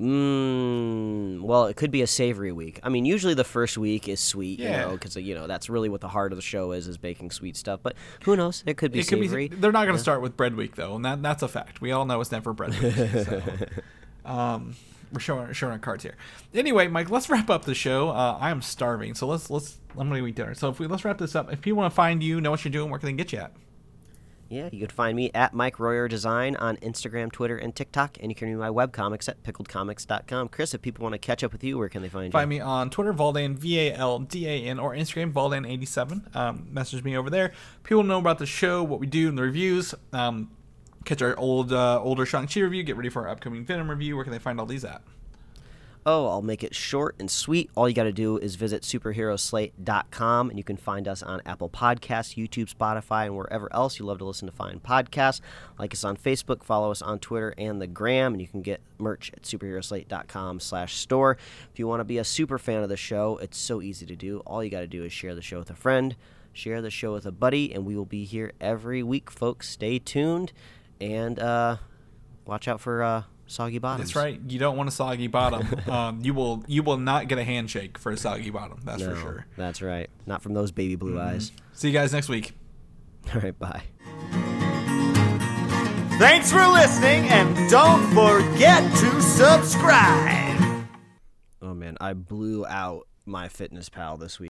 Mm, well, it could be a savory week. I mean, usually the first week is sweet, Yeah. you know, because you know that's really what the heart of the show is is baking sweet stuff. But who knows? It could be It could savory. be. They're not going to start with bread week though, and that that's a fact. We all know it's never bread week. So, um, we're showing showing our cards here. Anyway, Mike, let's wrap up the show. Uh, I am starving, so let's let's I'm gonna eat dinner. So if we let's wrap this up. If people want to find you, know what you're doing, where can they get you at? Yeah, you can find me at Mike Royer Design on Instagram, Twitter, and TikTok, and you can read my webcomics at pickledcomics.com. Chris, if people want to catch up with you, where can they find you? Find me on Twitter, Valdan, V A L D A N, or Instagram, Valdan87. Um, message me over there. People know about the show, what we do, and the reviews. Um, catch our old uh, older Shang-Chi review. Get ready for our upcoming Venom review. Where can they find all these at? Oh, I'll make it short and sweet. All you got to do is visit superheroslate.com, and you can find us on Apple Podcasts, YouTube, Spotify, and wherever else you love to listen to find podcasts. Like us on Facebook, follow us on Twitter and the Gram, and you can get merch at superheroslate.com slash store. If you want to be a super fan of the show, it's so easy to do. All you got to do is share the show with a friend, share the show with a buddy, and we will be here every week, folks. Stay tuned, and uh, watch out for uh, soggy bottoms. That's right. You don't want a soggy bottom. um, you will you will not get a handshake for a soggy bottom. That's No, for sure. Mm-hmm. That's right. Not from those baby blue eyes. See you guys next week. All right, bye. Thanks for listening, and don't forget to subscribe. Oh man, I blew out my fitness pal this week.